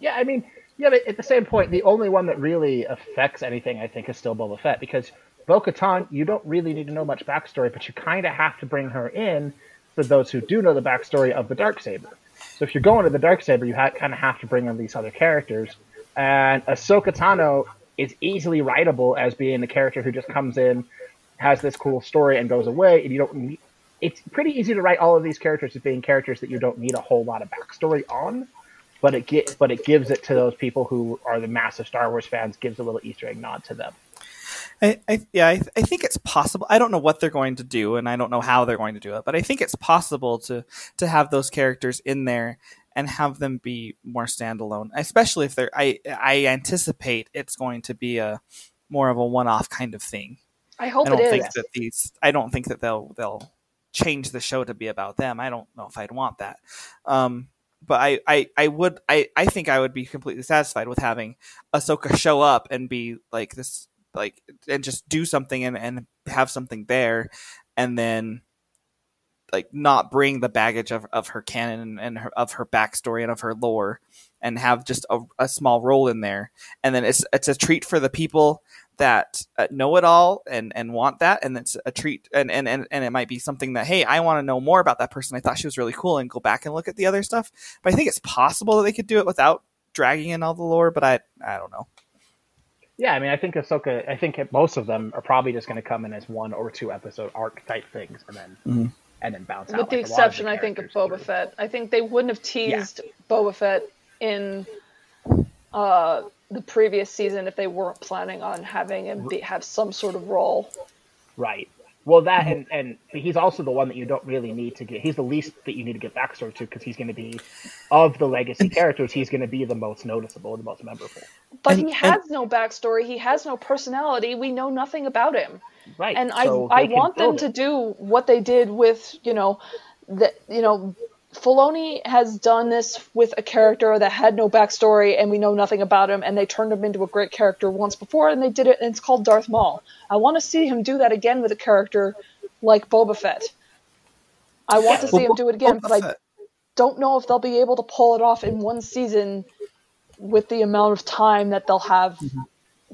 Yeah, I mean, yeah, but at the same point, the only one that really affects anything, I think, is still Boba Fett because Bo-Katan, you don't really need to know much backstory, but you kind of have to bring her in for those who do know the backstory of the dark saber. So if you're going to the dark saber, you ha- kind of have to bring in these other characters. And Ahsoka Tano is easily writable as being the character who just comes in, has this cool story, and goes away, and you don't. Need, it's pretty easy to write all of these characters as being characters that you don't need a whole lot of backstory on but it get, but it gives it to those people who are the massive Star Wars fans. Gives a little Easter egg nod to them. I, I yeah, I, I think it's possible. I don't know what they're going to do, and I don't know how they're going to do it, but I think it's possible to to have those characters in there and have them be more standalone, especially if they're. I I anticipate it's going to be a more of a one off kind of thing. I hope I don't it think is. that these. I don't think that they'll they'll change the show to be about them. I don't know if I'd want that. Um, but I, I, I would I, I think I would be completely satisfied with having Ahsoka show up and be like this like and just do something and, and have something there and then like not bring the baggage of, of her canon and, her, of her backstory and of her lore and have just a, a small role in there. And then it's it's a treat for the people that uh, know it all and and want that. And it's a treat and and and, and it might be something that hey i want to know more about that person. I thought she was really cool and go back and look at the other stuff. But i think it's possible that they could do it without dragging in all the lore but i i don't know. Yeah, I mean, I think Ahsoka. I think most of them are probably just going to come in as one or two episode arc type things, and then and then bounce out. With the like a lot of exception, I think, of Boba do. Fett. I think they wouldn't have teased Boba Fett in uh, the previous season if they weren't planning on having him be, have some sort of role. Right. Well, that and and he's also the one that you don't really need to get. He's the least that you need to get backstory to because he's going to be of the legacy characters. He's going to be the most noticeable, the most memorable. But And- he has no backstory. He has no personality. We know nothing about him. Right. and so I I want them build to do what they did with you know that you know Filoni has done this with a character that had no backstory and we know nothing about him and they turned him into a great character once before and they did it and it's called Darth Maul. I want to see him do that again with a character like Boba Fett. I want to see Well, him do it again, Boba but I don't know if they'll be able to pull it off in one season with the amount of time that they'll have mm-hmm.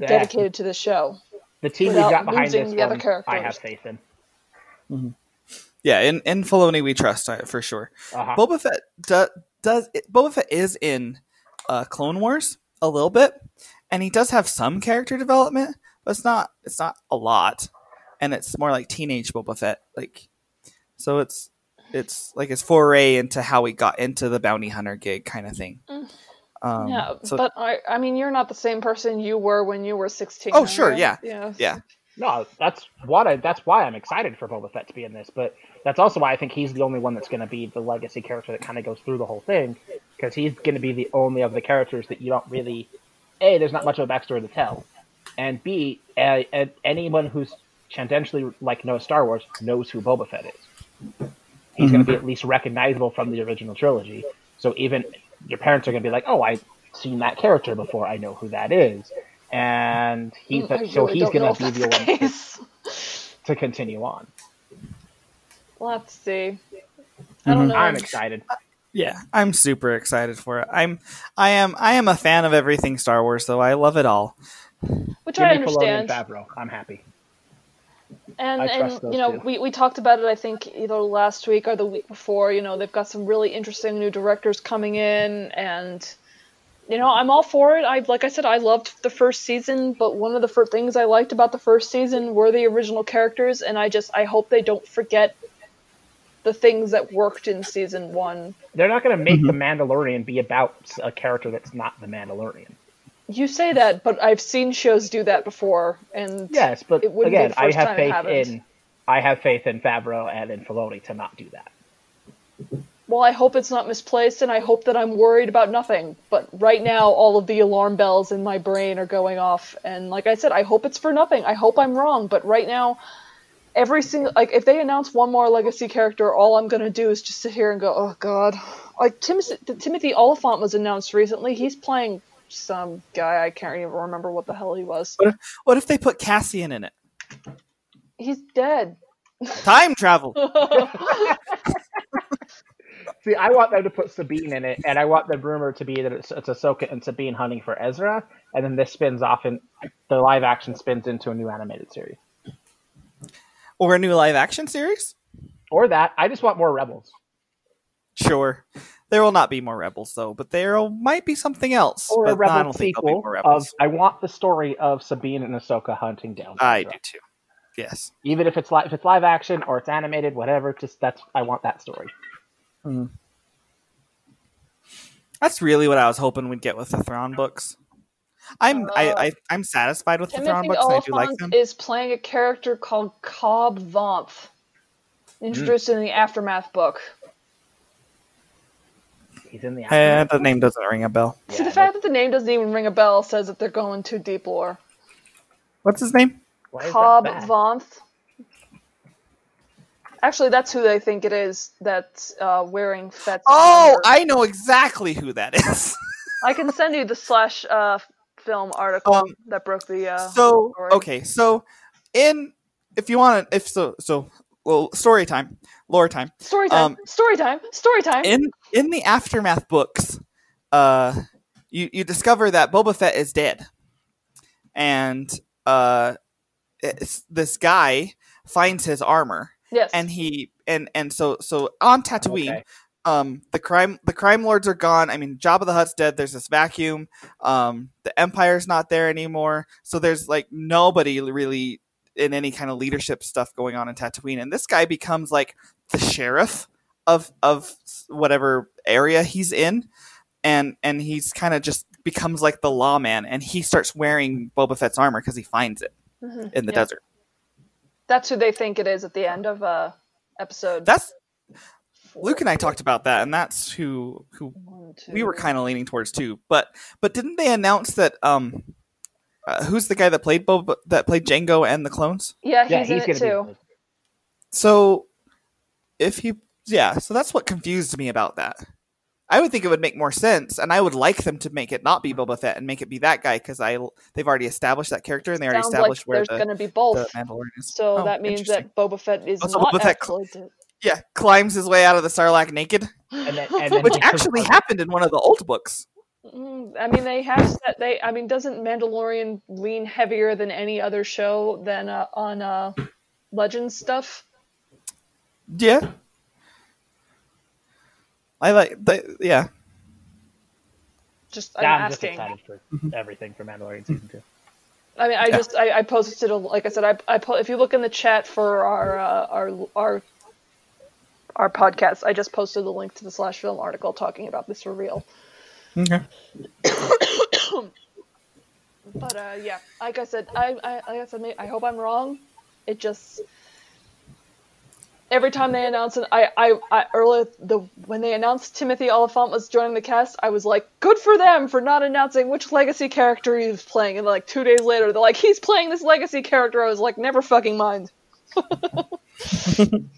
Yeah. dedicated to the show. The team we've got behind losing this the other one, I have faith in. Mm-hmm. Yeah in in Filoni we trust uh, for sure Uh-huh. Boba Fett do, does Boba Fett is in uh, Clone Wars a little bit, and he does have some character development, but it's not it's not a lot, and it's more like teenage Boba Fett, like so it's it's like his foray into how he got into the bounty hunter gig kind of thing. Um, Yeah, so- but I, I mean, you're not the same person you were when you were 16. Oh, are sure, you? yeah. yeah, yeah, No, that's what I. That's why I'm excited for Boba Fett to be in this. But that's also why I think he's the only one that's going to be the legacy character that kind of goes through the whole thing, because he's going to be the only of the characters that you don't really. A, there's not much of a backstory to tell, and B, a, a, anyone who's tangentially like knows Star Wars knows who Boba Fett is. He's going to be mm-hmm. at least recognizable from the original trilogy. So even your parents are going to be like, "Oh, I've seen that character before. I know who that is." And he's I so he's going to be the the one to, case. to continue on. We'll have to see. I don't mm-hmm. know. I'm excited. yeah. I'm super excited for it. I'm I am I am a fan of everything Star Wars, though. I love it all. Which Give I me Filoni and understand. Favreau. I'm happy. And and you know, two. we, we talked about it I think either last week or the week before, you know, they've got some really interesting new directors coming in and you know, I'm all for it. I like I said, I loved the first season, but one of the first things I liked about the first season were the original characters, and I just I hope they don't forget the things that worked in season one. They're not going to make Mhm. the Mandalorian be about a character that's not the Mandalorian. You say that, but I've seen shows do that before, and Yes, but It wouldn't be again, the I have time faith in I have faith in Favreau and in Filoni to not do that. Well, I hope it's not misplaced, and I hope that I'm worried about nothing. But right now, all of the alarm bells in my brain are going off, and like I said, I hope it's for nothing. I hope I'm wrong, but right now, every single like if they announce one more legacy character, all I'm gonna do is just sit here and go, oh god. Like Timothy, Timothy Olyphant was announced recently. He's playing some guy I can't even remember what the hell he was. What if they put Cassian in it? He's dead. Time travel. See, I want them to put Sabine in it, and I want the rumor to be that it's, it's Ahsoka and Sabine hunting for Ezra, and then this spins off and the live action spins into a new animated series. Or a new live action series? Or that. I just want more Rebels. Sure. There will not be more rebels though, but there might be something else. Or but a Rebel I don't think there'll be sequel of. I want the story of Sabine and Ahsoka hunting down. I Ezra. do too. Yes. Even if it's li- if it's live action or it's animated, whatever. Just that's I want that story. That's really what I was hoping we'd get with the Thrawn books. I'm I, Uh, I I'm satisfied with the Thrawn books. and I do like them. is playing a character called Cobb Vanth, introduced in the Aftermath book. He's in the. Eh, the name doesn't ring a bell. See, the fact that the name doesn't even ring a bell says that they're going too deep lore. What's his name? Why is that Cobb bad? Actually, that's who they think it is that's uh, wearing Fett's Oh. I know exactly who that is. I can send you the slash uh, film article Um, that broke the. Uh, so story. okay, so in if you want to, if so, so well, story time, lore time. Story time. um, story time. Story time. in in the aftermath books uh you you discover that boba fett is dead and uh this guy finds his armor yes. and he and and so so on tatooine Okay. um the crime the crime lords are gone i mean Jabba the hutt's dead there's this vacuum um the empire's not there anymore so there's like nobody really in any kind of leadership stuff going on in tatooine and this guy becomes like the sheriff of of whatever area he's in and and he's kind of just becomes like the lawman and he starts wearing Boba Fett's armor because he finds it Mhm. in the Yeah. desert That's who they think it is at the end of uh, episode. that's. Luke and I talked about that and that's who who One, we were kind of leaning towards too. But but didn't they announce that um uh, who's the guy that played Boba that played Jango and the clones? Yeah, he's Yeah, in it too. be. So if he yeah, so that's what confused me about that. I would think it would make more sense, and I would like them to make it not be Boba Fett and make it be that guy because I they've already established that character and they already Sounds established like where there's the, going to be both. So Oh, that means that Boba Fett is Oh, so not Boba Fett cl- yeah climbs his way out of the Sarlacc naked, And then, and then which actually happened in one of the old books. Mm, I mean, they have set. They. I mean, doesn't Mandalorian lean heavier than any other show than uh, on uh, Legends stuff? Yeah. I like the yeah. Just I'm Yeah, I'm just asking. excited for everything for Mandalorian season two. I mean, I just I, I posted a like I said I I po- if you look in the chat for our uh, our our our podcast, I just posted the link to the slash film article talking about this reveal. Okay. But uh, yeah, like I said, I, I like I said, I hope I'm wrong. It just every time they announce it, I, I, I earlier the when they announced Timothy Olyphant was joining the cast, I was like, good for them for not announcing which legacy character he was playing. And like two days later, they're like, he's playing this legacy character. I was like, never fucking mind.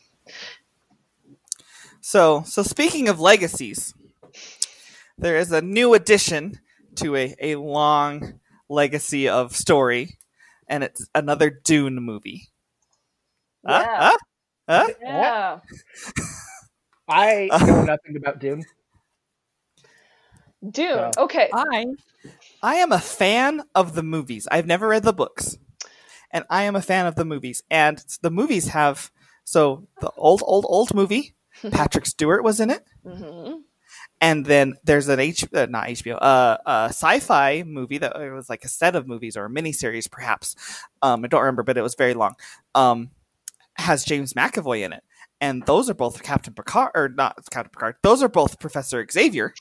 So, so speaking of legacies, there is a new addition to a, a long legacy of story, and it's another Dune movie. Yeah. Huh? Huh? Yeah. I know nothing about Dune. Dune. So- Okay. I I am a fan of the movies. I've never read the books. And I am a fan of the movies. And the movies have so the old old old movie, Patrick Stewart was in it. hmm and then there's an H uh, not HBO uh, a sci-fi movie that it was like a set of movies or a miniseries perhaps. Um, I don't remember, but it was very long. Um, has James McAvoy in it, and those are both Captain Picard or not Captain Picard. Those are both Professor Xavier,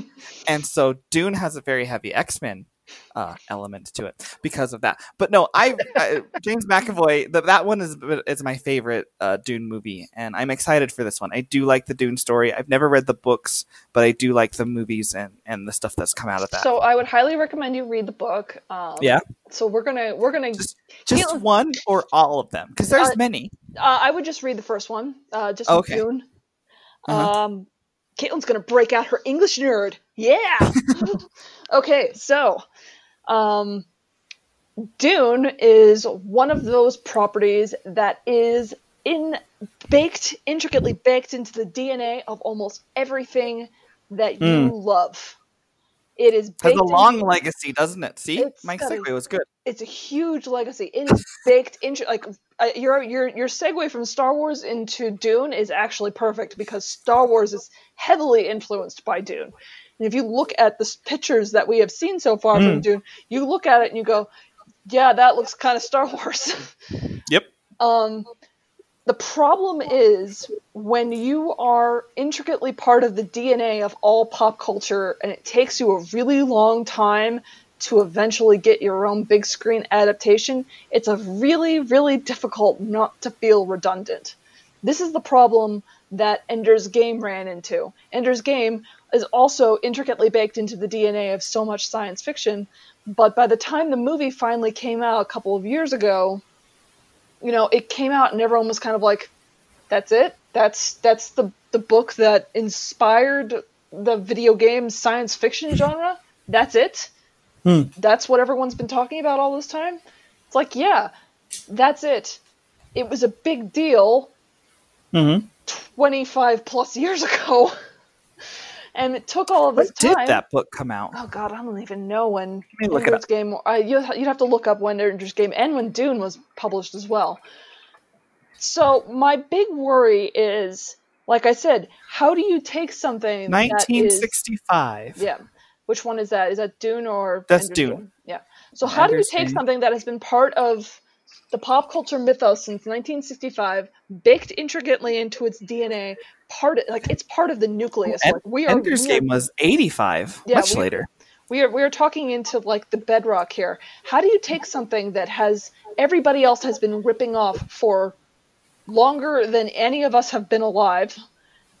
and so Dune has a very heavy X Men uh, element to it because of that. But no, I, I James McAvoy that that one is is my favorite uh, Dune movie, and I'm excited for this one. I do like the Dune story. I've never read the books, but I do like the movies and and the stuff that's come out of that. So I would highly recommend you read the book. Um, Yeah. So we're gonna we're gonna. just just Caitlin- one or all of them because there's Uh, many. Uh, I would just read the first one. Uh, just Okay. Dune. Uh-huh. Um, Caitlin's gonna break out her English nerd. Yeah. okay, so, um, Dune is one of those properties that is in baked intricately baked into the DNA of almost everything that you love. It is Hmm. Has a long into- legacy, doesn't it? See, It's my got a- segue was good. it's a huge legacy. It is baked into like uh, your your your segue from Star Wars into Dune is actually perfect because Star Wars is heavily influenced by Dune. And if you look at the pictures that we have seen so far from Dune, you look at it and you go, "Yeah, that looks kind of Star Wars." Yep. Um, the problem is when you are intricately part of the DNA of all pop culture, and it takes you a really long time to eventually get your own big screen adaptation, it's a really, really difficult not to feel redundant. This is the problem that Ender's Game ran into. Ender's Game is also intricately baked into the DNA of so much science fiction, but by the time the movie finally came out a couple of years ago, you know, it came out and everyone was kind of like, "That's it. That's that's the the book that inspired the video game science fiction genre. That's it. That's what everyone's been talking about all this time." It's like, yeah, that's it. It was a big deal Mm-hmm. 25 plus years ago. and it took all of When this did that book come out? Oh god, I don't even know when me look it Ender's Game. I, you you'd have to look up when Ender's Game and when Dune was published as well. So my big worry is, like I said, how do you take something that is 1965. yeah? Which one is that? Is that Dune or That's Dune. Game? Yeah. So how do you take something that has been part of the pop culture mythos since 1965, baked intricately into its DNA, part of, like it's part of the nucleus. Like we are Ender's Game was 85, Yeah, much we- later. we are we are talking into like the bedrock here. How do you take something that has everybody else has been ripping off for longer than any of us have been alive?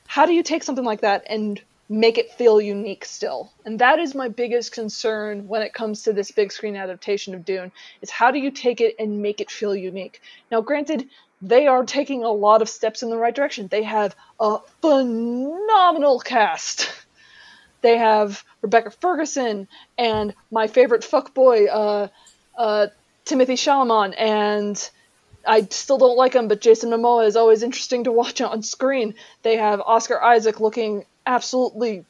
How do you take something like that and make it feel unique still? And that is my biggest concern when it comes to this big screen adaptation of Dune is how do you take it and make it feel unique? Now granted they are taking a lot of steps in the right direction. They have a phenomenal cast they have Rebecca Ferguson and my favorite fuckboy, uh, uh, Timothy Chalamet, and I still don't like him, but Jason Momoa is always interesting to watch on screen. They have Oscar Isaac looking absolutely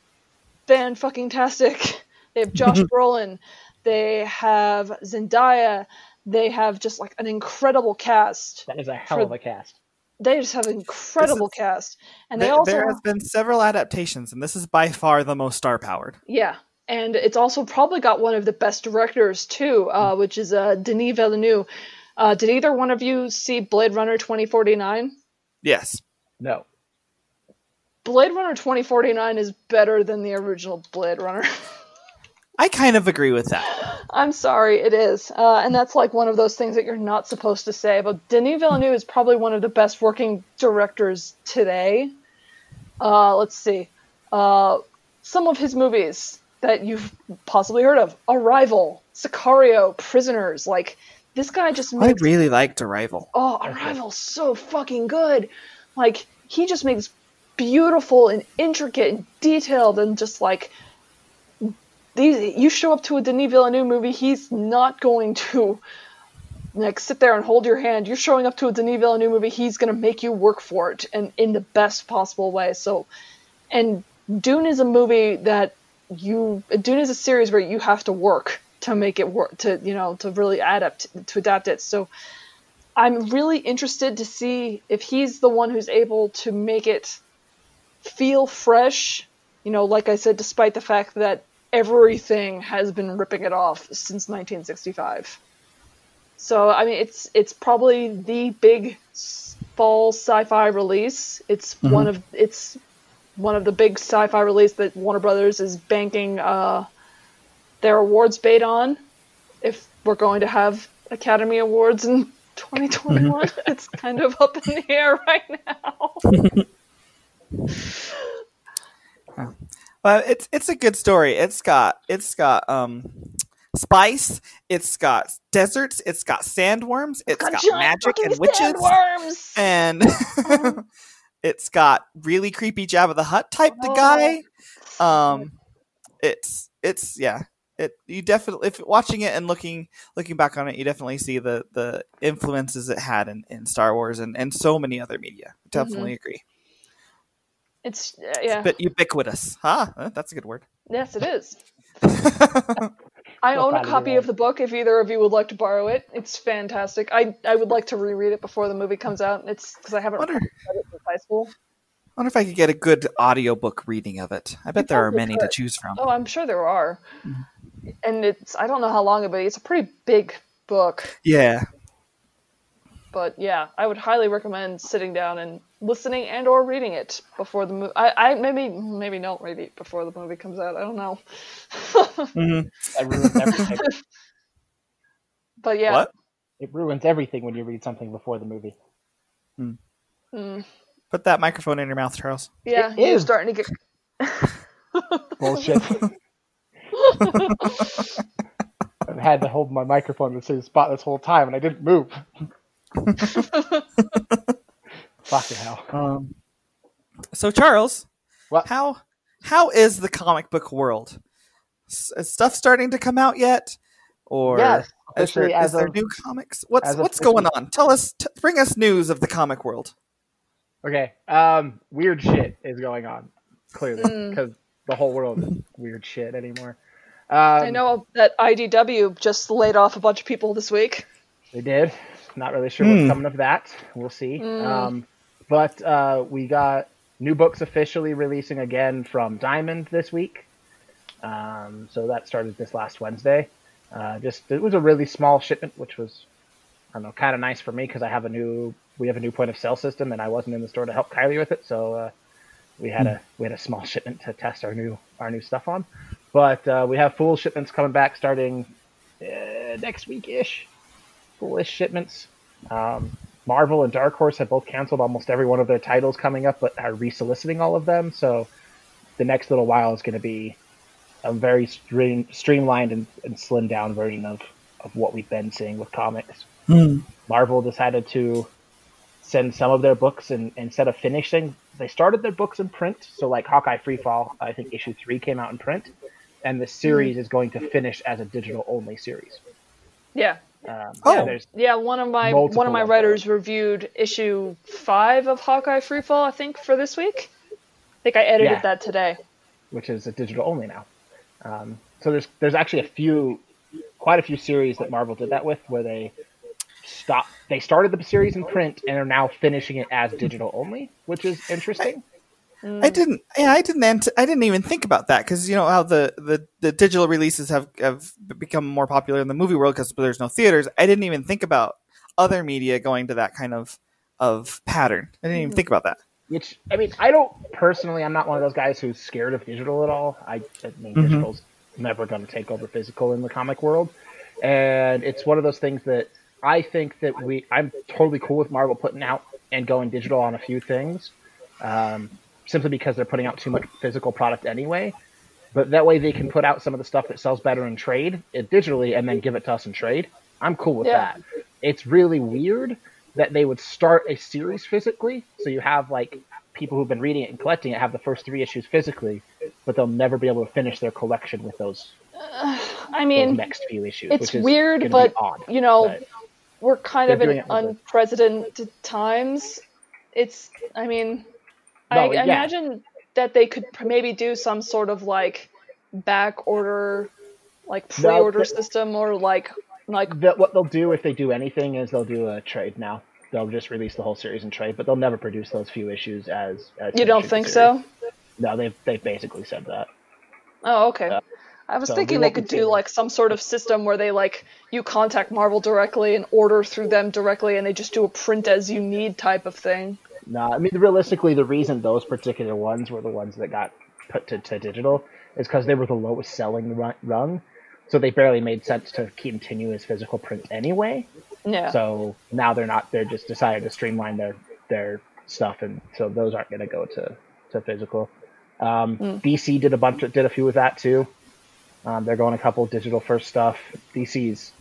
fan fucking tastic. They have Josh Brolin. They have Zendaya. They have just like an incredible cast. That is a hell For- of a cast. They just have an incredible This cast, and they There, also there has been several adaptations, and this is by far the most star powered. Yeah, and it's also probably got one of the best directors too, uh, which is uh, Denis Villeneuve. Uh, did either one of you see Blade Runner 2049? Yes. No. Blade Runner 2049 is better than the original Blade Runner. I kind of agree with that. I'm sorry, it is. Uh, and that's like one of those things that you're not supposed to say. But Denis Villeneuve is probably one of the best working directors today. Uh, let's see. Uh, some of his movies that you've possibly heard of Arrival, Sicario, Prisoners. Like, this guy just I really liked Arrival. Oh, Arrival's so fucking good. Like, he just makes beautiful and intricate and detailed and just like these you show up to a Denis Villeneuve movie, he's not going to like sit there and hold your hand. You're showing up to a Denis Villeneuve movie, he's gonna make you work for it and in the best possible way. So and Dune is a movie that you Dune is a series where you have to work to make it work to you know to really adapt to adapt it. So I'm really interested to see if he's the one who's able to make it feel fresh you know, like I said, despite the fact that everything has been ripping it off since 1965. So I mean, it's it's probably the big fall sci-fi release. It's one of it's one of the big sci-fi release that Warner Brothers is banking uh, their awards bait on. If we're going to have Academy Awards in 2021, it's kind of up in the air right now. But it's it's a good story. It's got it's got um spice. It's got deserts. It's got sandworms. It's got, giant magic and witches. sandworms! And it's got really creepy Jabba the Hutt type the guy. Um, it's it's yeah. It you definitely if watching it and looking looking back on it, you definitely see the the influences it had in, in Star Wars and, and so many other media. Definitely agree. It's uh, yeah. But ubiquitous, huh? Uh, That's a good word. Yes, it is. I So own a proud of you, copy of the book. If either of you would like to borrow it, it's fantastic. I I would like to reread it before the movie comes out. It's because I haven't Wonder- read it since high school. wonder if I could get a good audiobook reading of it. I bet there are probably many to choose from. Oh, I'm sure there are. Mm-hmm. And it's I don't know how long it, but it's a pretty big book. Yeah. But yeah, I would highly recommend sitting down and listening and or reading it before the movie. I, I maybe maybe don't read it before the movie comes out. I don't know. Mhm. That ruins everything. But yeah, What? it ruins everything when you read something before the movie. Put that microphone in your mouth, Charles. yeah, It you're is. starting to get Bullshit. I've had to hold my microphone in the same spot this whole time, and I didn't move. Fucking hell. Um, so Charles, What? how how is the comic book world? S- Is stuff starting to come out yet, or Yes, is there, as is there of- new comics? What's what's going on? Tell us, t- bring us news of the comic world. Okay. Um, weird shit is going on, clearly, because the whole world is weird shit anymore. Um, I know that IDW just laid off a bunch of people this week. They did. Not really sure what's Hmm. coming of that. We'll see. Um, but uh, we got new books officially releasing again from Diamond this week. Um, so that started this last Wednesday. Uh, just it was a really small shipment, which was I don't know, kind of nice for me because I have a new we have a new point of sale system, and I wasn't in the store to help Kylie with it, so uh, we had a we had a small shipment to test our new our new stuff on. But uh, we have full shipments coming back starting uh, next week ish foolish shipments. Um, Marvel and Dark Horse have both canceled almost every one of their titles coming up, but are resoliciting all of them. So the next little while is going to be a very stream, streamlined and, and slimmed down version of, of what we've been seeing with comics. Hmm. Marvel decided to send some of their books, and instead of finishing, they started their books in print. So, like Hawkeye Freefall, I think issue three came out in print, and the series hmm. is going to finish as a digital only series. Yeah. Um, Oh. yeah, Yeah, one of my one of my of writers reviewed issue five of Hawkeye Freefall, I think, for this week. I think I edited Yeah. that today. which is a digital only now. Um, so there's there's actually a few, quite a few series that Marvel did that with, where they stop they started the series in print and are now finishing it as digital only, which is interesting. I didn't. Yeah, I didn't. Ant- I didn't even think about that because you know how the, the, the digital releases have have become more popular in the movie world because there's no theaters. I didn't even think about other media going to that kind of of pattern. I didn't even think about that. Which I mean, I don't personally. I'm not one of those guys who's scared of digital at all. I, I mean, Mhm. digital's never going to take over physical in the comic world, and it's one of those things that I think that we. I'm totally cool with Marvel putting out and going digital on a few things, um, simply because they're putting out too much physical product anyway. But that way they can put out some of the stuff that sells better in trade it digitally and then give it to us in trade. I'm cool with Yeah. that. It's really weird that they would start a series physically, so you have like people who've been reading it and collecting it have the first three issues physically, but they'll never be able to finish their collection with those, I those mean, next few issues. it's which is weird, but odd. you know, but- we're kind of in unprecedented times. It's, I mean, I yeah. imagine that they could maybe do some sort of like back order, like No, pre-order but- system, or like like that what they'll do if they do anything is they'll do a trade now. They'll just release the whole series in trade, but they'll never produce those few issues as. as you don't think the so? No, they've they've basically said that. Oh, okay. Yeah. I was So thinking they could do seeing- like some sort of system where they like you contact Marvel directly and order through them directly, and they just do a print as you need type of thing. No, I mean realistically, the reason those particular ones were the ones that got put to, to digital is because they were the lowest selling run, rung, so they barely made sense to continue as physical print anyway. Yeah. So now they're not. They're just decided to streamline their their stuff, and so those aren't going to go to to physical. Um, DC did a bunch. Of, did a few of that too. Um, they're going a couple digital first stuff. DC's.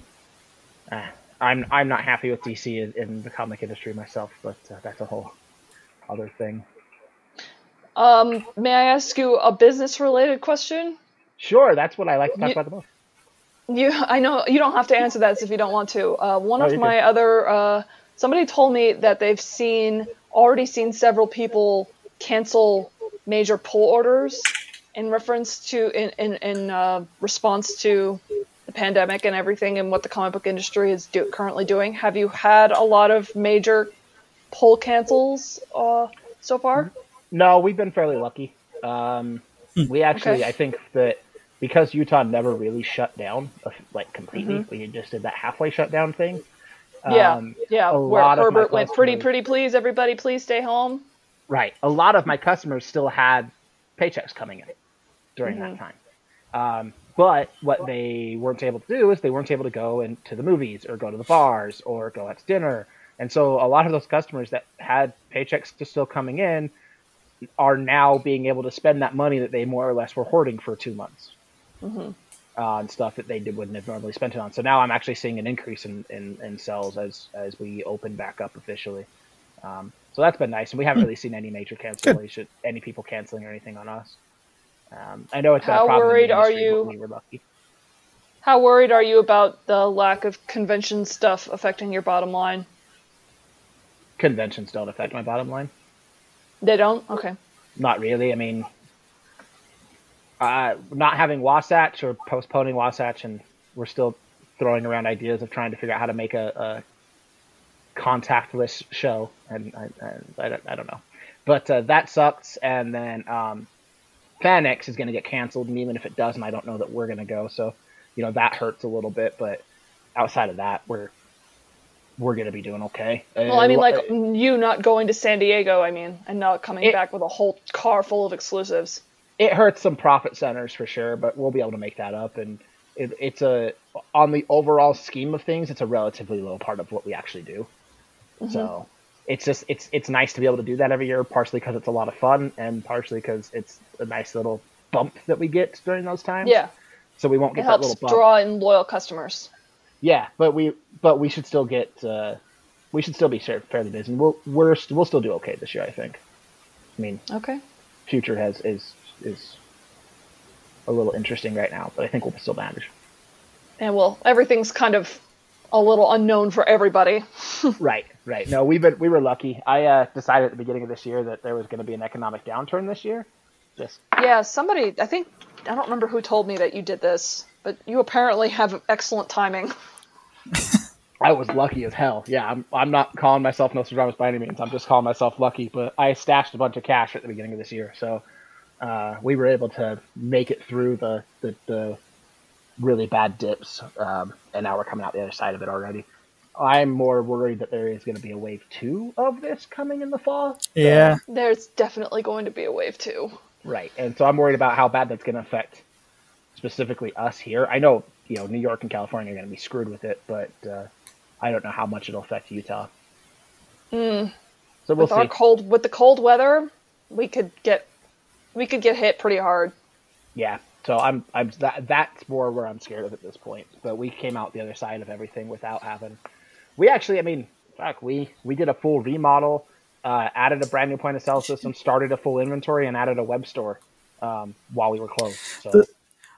Uh, I'm I'm not happy with DC in, in the comic industry myself, but uh, that's a whole other thing. Um, may I ask you a business related question? Sure, that's what I like to talk You- about the most. You, I know you don't have to answer that if you don't want to. Uh, one No, of my can. other, uh, somebody told me that they've seen, already seen several people cancel major pull orders in reference to, in, in, in uh, response to the pandemic and everything and what the comic book industry is do, currently doing. Have you had a lot of major pull cancels uh, so far? No, we've been fairly lucky. Um, we actually, Okay. I think that because Utah never really shut down, uh, like completely, we just did that halfway shutdown thing. Yeah, Um, yeah. a Where lot of Herbert went, pretty, pretty, please, everybody, please stay home. Right. A lot of my customers still had paychecks coming in during that time. Um, but what they weren't able to do is they weren't able to go into the movies or go to the bars or go out to dinner. And so a lot of those customers that had paychecks just still coming in are now being able to spend that money that they more or less were hoarding for two months uh, on stuff that they did, wouldn't have normally spent it on. So now I'm actually seeing an increase in, in, in sales as, as we open back up officially. Um, so that's been nice, and we haven't really seen any major cancellation, any people canceling or anything on us. Um, I know it's How problem worried are industry, you- We were lucky. How worried are you about the lack of convention stuff affecting your bottom line? Conventions don't affect my bottom line. They don't? Okay. Not really. I mean, uh, not having Wasatch or postponing Wasatch, and we're still throwing around ideas of trying to figure out how to make a, a contactless show, and I, and I, don't, I don't know. But uh, that sucks. And then um, FanX is going to get canceled, and even if it doesn't, I don't know that we're going to go. So, you know, that hurts a little bit. But outside of that, we're we're going to be doing okay. Well, I mean, like you not going to San Diego, I mean, and not coming It- back with a whole car full of exclusives. it hurts some profit centers for sure, but we'll be able to make that up. And it, it's a on the overall scheme of things, it's a relatively low part of what we actually do. Mm-hmm. So it's just it's it's nice to be able to do that every year, partially because it's a lot of fun, and partially because it's a nice little bump that we get during those times. Yeah, So we won't it get that helps little bump. draw in loyal customers. Yeah, but we but we should still get uh, we should still be fairly busy. We'll we're st- we'll still do okay this year, I think. I mean, Okay. future has is is a little interesting right now, but I think we'll still manage. And well, everything's kind of a little unknown for everybody. right, right. No, we've been we were lucky. I uh, decided at the beginning of this year that there was going to be an economic downturn this year. Just Yeah, somebody, I think, I don't remember who told me that you did this, but you apparently have excellent timing. I was lucky as hell. Yeah, I'm I'm not calling myself Nostradamus by any means. I'm just calling myself lucky. But I stashed a bunch of cash at the beginning of this year, so uh, we were able to make it through the the, the really bad dips, um, and now we're coming out the other side of it already. I'm more worried that there is going to be a wave two of this coming in the fall. Yeah. There's definitely going to be a wave two. Right, and so I'm worried about how bad that's going to affect specifically us here. I know you know New York and California are going to be screwed with it, but uh, I don't know how much it'll affect Utah. So we'll with our cold, with the cold weather, we could get, we could get hit pretty hard. Yeah, so I'm I'm that that's more where I'm scared of at this point. But we came out the other side of everything without having. We actually, I mean, fuck, we we did a full remodel, uh, added a brand new point of sale system, started a full inventory, and added a web store um, while we were closed. So The-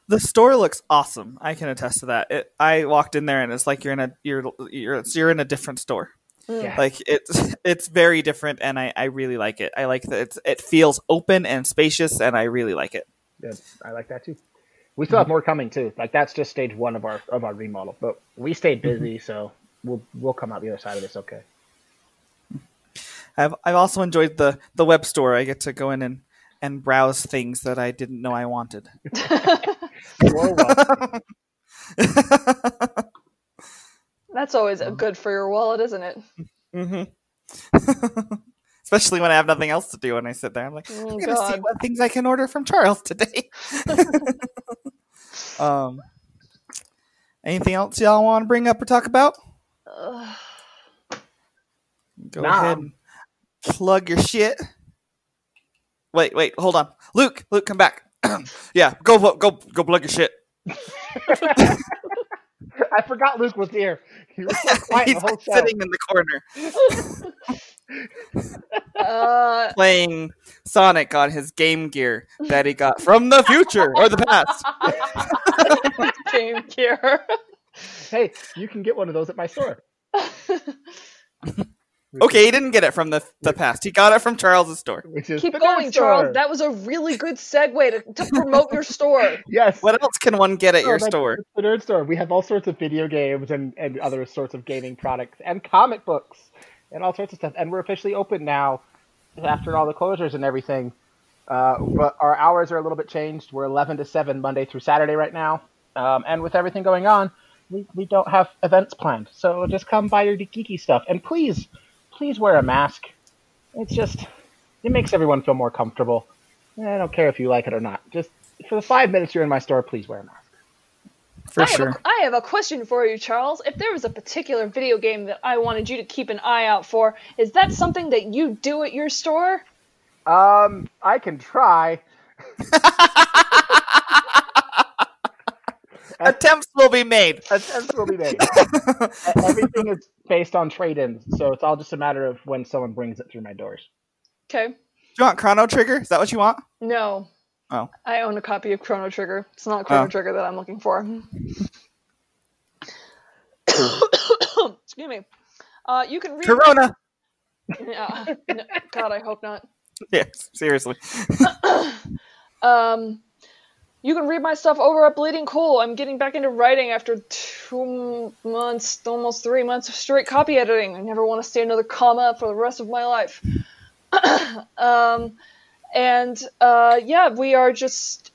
The store looks awesome. I can attest to that. It, I walked in there and it's like you're in a you're you're you're in a different store. Mm. yeah, Like it's it's very different, and I, I really like it. I like that it's it feels open and spacious, and I really like it. Yeah, I like that too. We still have more coming too. Like that's just stage one of our of our remodel. But we stayed mm-hmm. busy, so we'll we'll come out the other side of this okay. I've I've also enjoyed the the web store. I get to go in and and browse things that I didn't know I wanted. You're welcome. That's always good for your wallet, isn't it? hmm Especially when I have nothing else to do and I sit there. I'm like, Oh, I'm gonna see what things I can order from Charles today. um, anything else y'all want to bring up or talk about? Go Nah. ahead and plug your shit. Wait, wait, hold on, Luke. Luke, come back. yeah, go, go, go, plug your shit. I forgot Luke was here. He was so quiet He's the whole show. sitting in the corner Uh, playing Sonic on his Game Gear that he got from the future or the past. Game Gear. Hey, you can get one of those at my store. Okay, he didn't get it from the the past. He got it from Charles's store. Which is Keep going, store. Charles. That was a really good segue to, to promote your store. yes. What else can one get at Oh, your store? the nerd store. We have all sorts of video games and, and other sorts of gaming products and comic books and all sorts of stuff. And we're officially open now after all the closures and everything. Uh, but our hours are a little bit changed. We're 11 to 7 Monday through Saturday right now. Um, and with everything going on, we, we don't have events planned. So just come buy your geeky stuff. And please, please wear a mask. It's just, it makes everyone feel more comfortable. I don't care if you like it or not. Just for the five minutes you're in my store, please wear a mask. For I have, sure. a, I have a question for you, Charles. If there was a particular video game that I wanted you to keep an eye out for, is that something that you do at your store? Um, I can try. Attempts will be made. Attempts will be made. Everything is based on trade-ins, so it's all just a matter of when someone brings it through my doors. Okay. Do you want Chrono Trigger? Is that what you want? No. Oh. I own a copy of Chrono Trigger. It's not Chrono Oh. Trigger that I'm looking for. Excuse me. Uh, you can read. Corona. Yeah. No, God, I hope not. Yes, seriously. Um, you can read my stuff over at Bleeding Cool. I'm getting back into writing after two months, almost three months of straight copy editing. I never want to see another comma for the rest of my life. um, and uh, yeah, we are just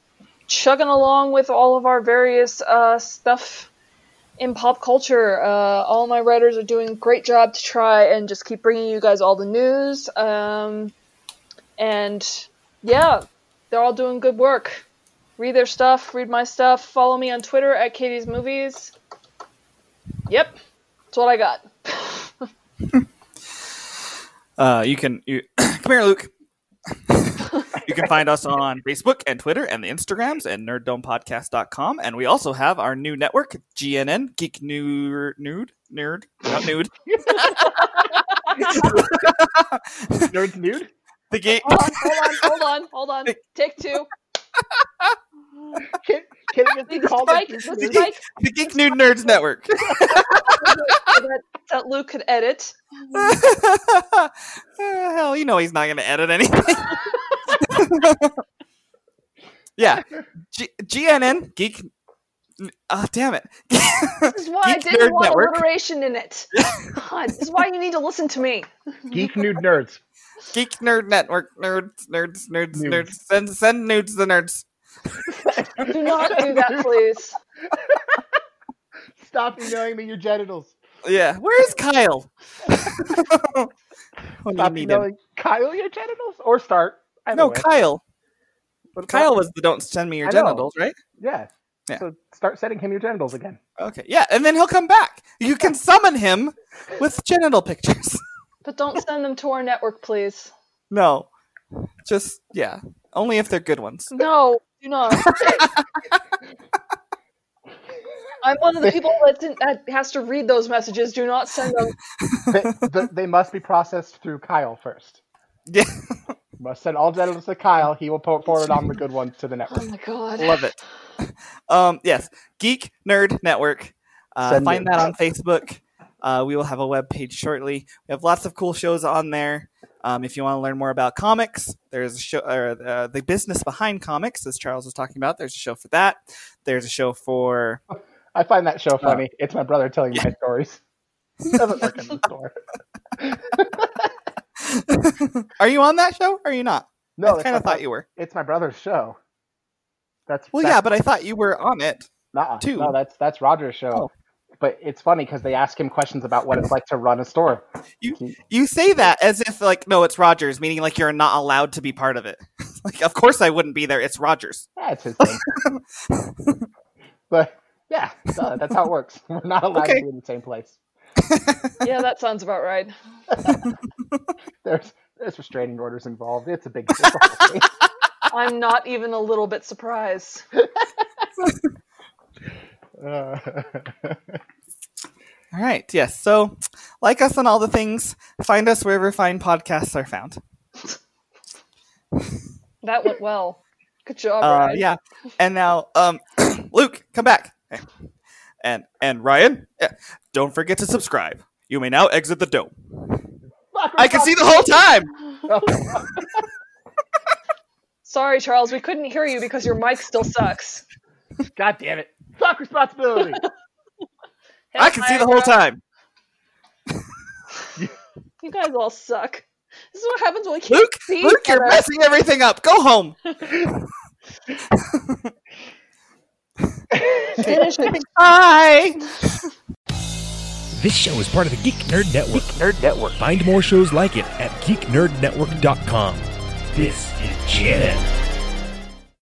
chugging along with all of our various uh, stuff in pop culture. Uh, all my writers are doing a great job to try and just keep bringing you guys all the news. Um, and yeah, they're all doing good work. Read their stuff, read my stuff. Follow me on Twitter at Katie's Movies. Yep, that's what I got. Uh, you can you come here, Luke. you can find us on Facebook and Twitter and the Instagrams and nerddomepodcast.com. And we also have our new network, GNN, Geek Nude, Nude, Nerd, not Nude. Nerds nude? the Geek. Hold on, hold on, hold on, hold on. Take two. Can, can it Need be the called spike? a What's nude? the spike? The Geek Nude Nerds Network. So that, that Luke could edit. Uh, hell, you know he's not going to edit anything. yeah. G- GNN, Geek. Ah, damn it. This is why I didn't Nerd want Network. alliteration in it. God, this is why you need to listen to me. Geek nude nerds. Geek Nerd Network. Nerds, nerds, nerds, Nudes. nerds. Send, send nudes to nerds. Do not do that, please. Stop emailing me your genitals. Yeah. Where's Kyle? Stop need emailing Kyle your genitals? Or start. Either No, way. Kyle. But- Kyle was the don't send me your I know. genitals, right? Yeah. Yeah. So start sending him your genitals again. Okay. Yeah, and then he'll come back. You can summon him with genital pictures. But don't send them to our network, please. no. Just, yeah. Only if they're good ones. No, do not. I'm one of the people that, didn't, that has to read those messages. Do not send them. they, the, they must be processed through Kyle first. Yeah. Must send all genitals to Kyle. He will po- forward on the good ones to the network. Oh my god. Love it. Um, yes, Geek Nerd Network. Uh, find it. that on Facebook. Uh, we will have a web page shortly. We have lots of cool shows on there. Um, if you want to learn more about comics, there's a show, or uh, the business behind comics, as Charles was talking about. There's a show for that. There's a show for. I find that show funny. it's my brother telling my stories. He doesn't work in the store. are you on that show? Or are you not? No, I kind of thought you were. It's my brother's show. That's Well, that's, yeah, but I thought you were on it. nuh-uh. too. No, that's that's Roger's show. Oh. But it's funny because they ask him questions about what it's like to run a store. You say that as if like no, it's Rogers, meaning like you're not allowed to be part of it. like, of course I wouldn't be there. It's Rogers. Yeah, it's his thing. but yeah, no, uh, that's how it works. We're not allowed Okay. to be in the same place. Yeah, that sounds about right. There's there's restraining orders involved. It's a big. It's a whole thing. I'm not even a little bit surprised. Uh, All right. Yes. So, like us on all the things. Find us wherever fine podcasts are found. That went well. Good job, Uh, Ryan. yeah. And now, um, Luke, come back. And and Ryan, yeah, don't forget to subscribe. You may now exit the dome. I can see the whole time. Sorry, Charles, we couldn't hear you because your mic still sucks. God damn it! Fuck responsibility. I can see the whole time. You guys all suck. This is what happens when we can't Luke, see Luke, each you're other. messing everything up. Go home. Finish it. Bye. This show is part of the Geek Nerd Network. Geek Nerd Network. Find more shows like it at geeknerdnetwork.com. This is Janet.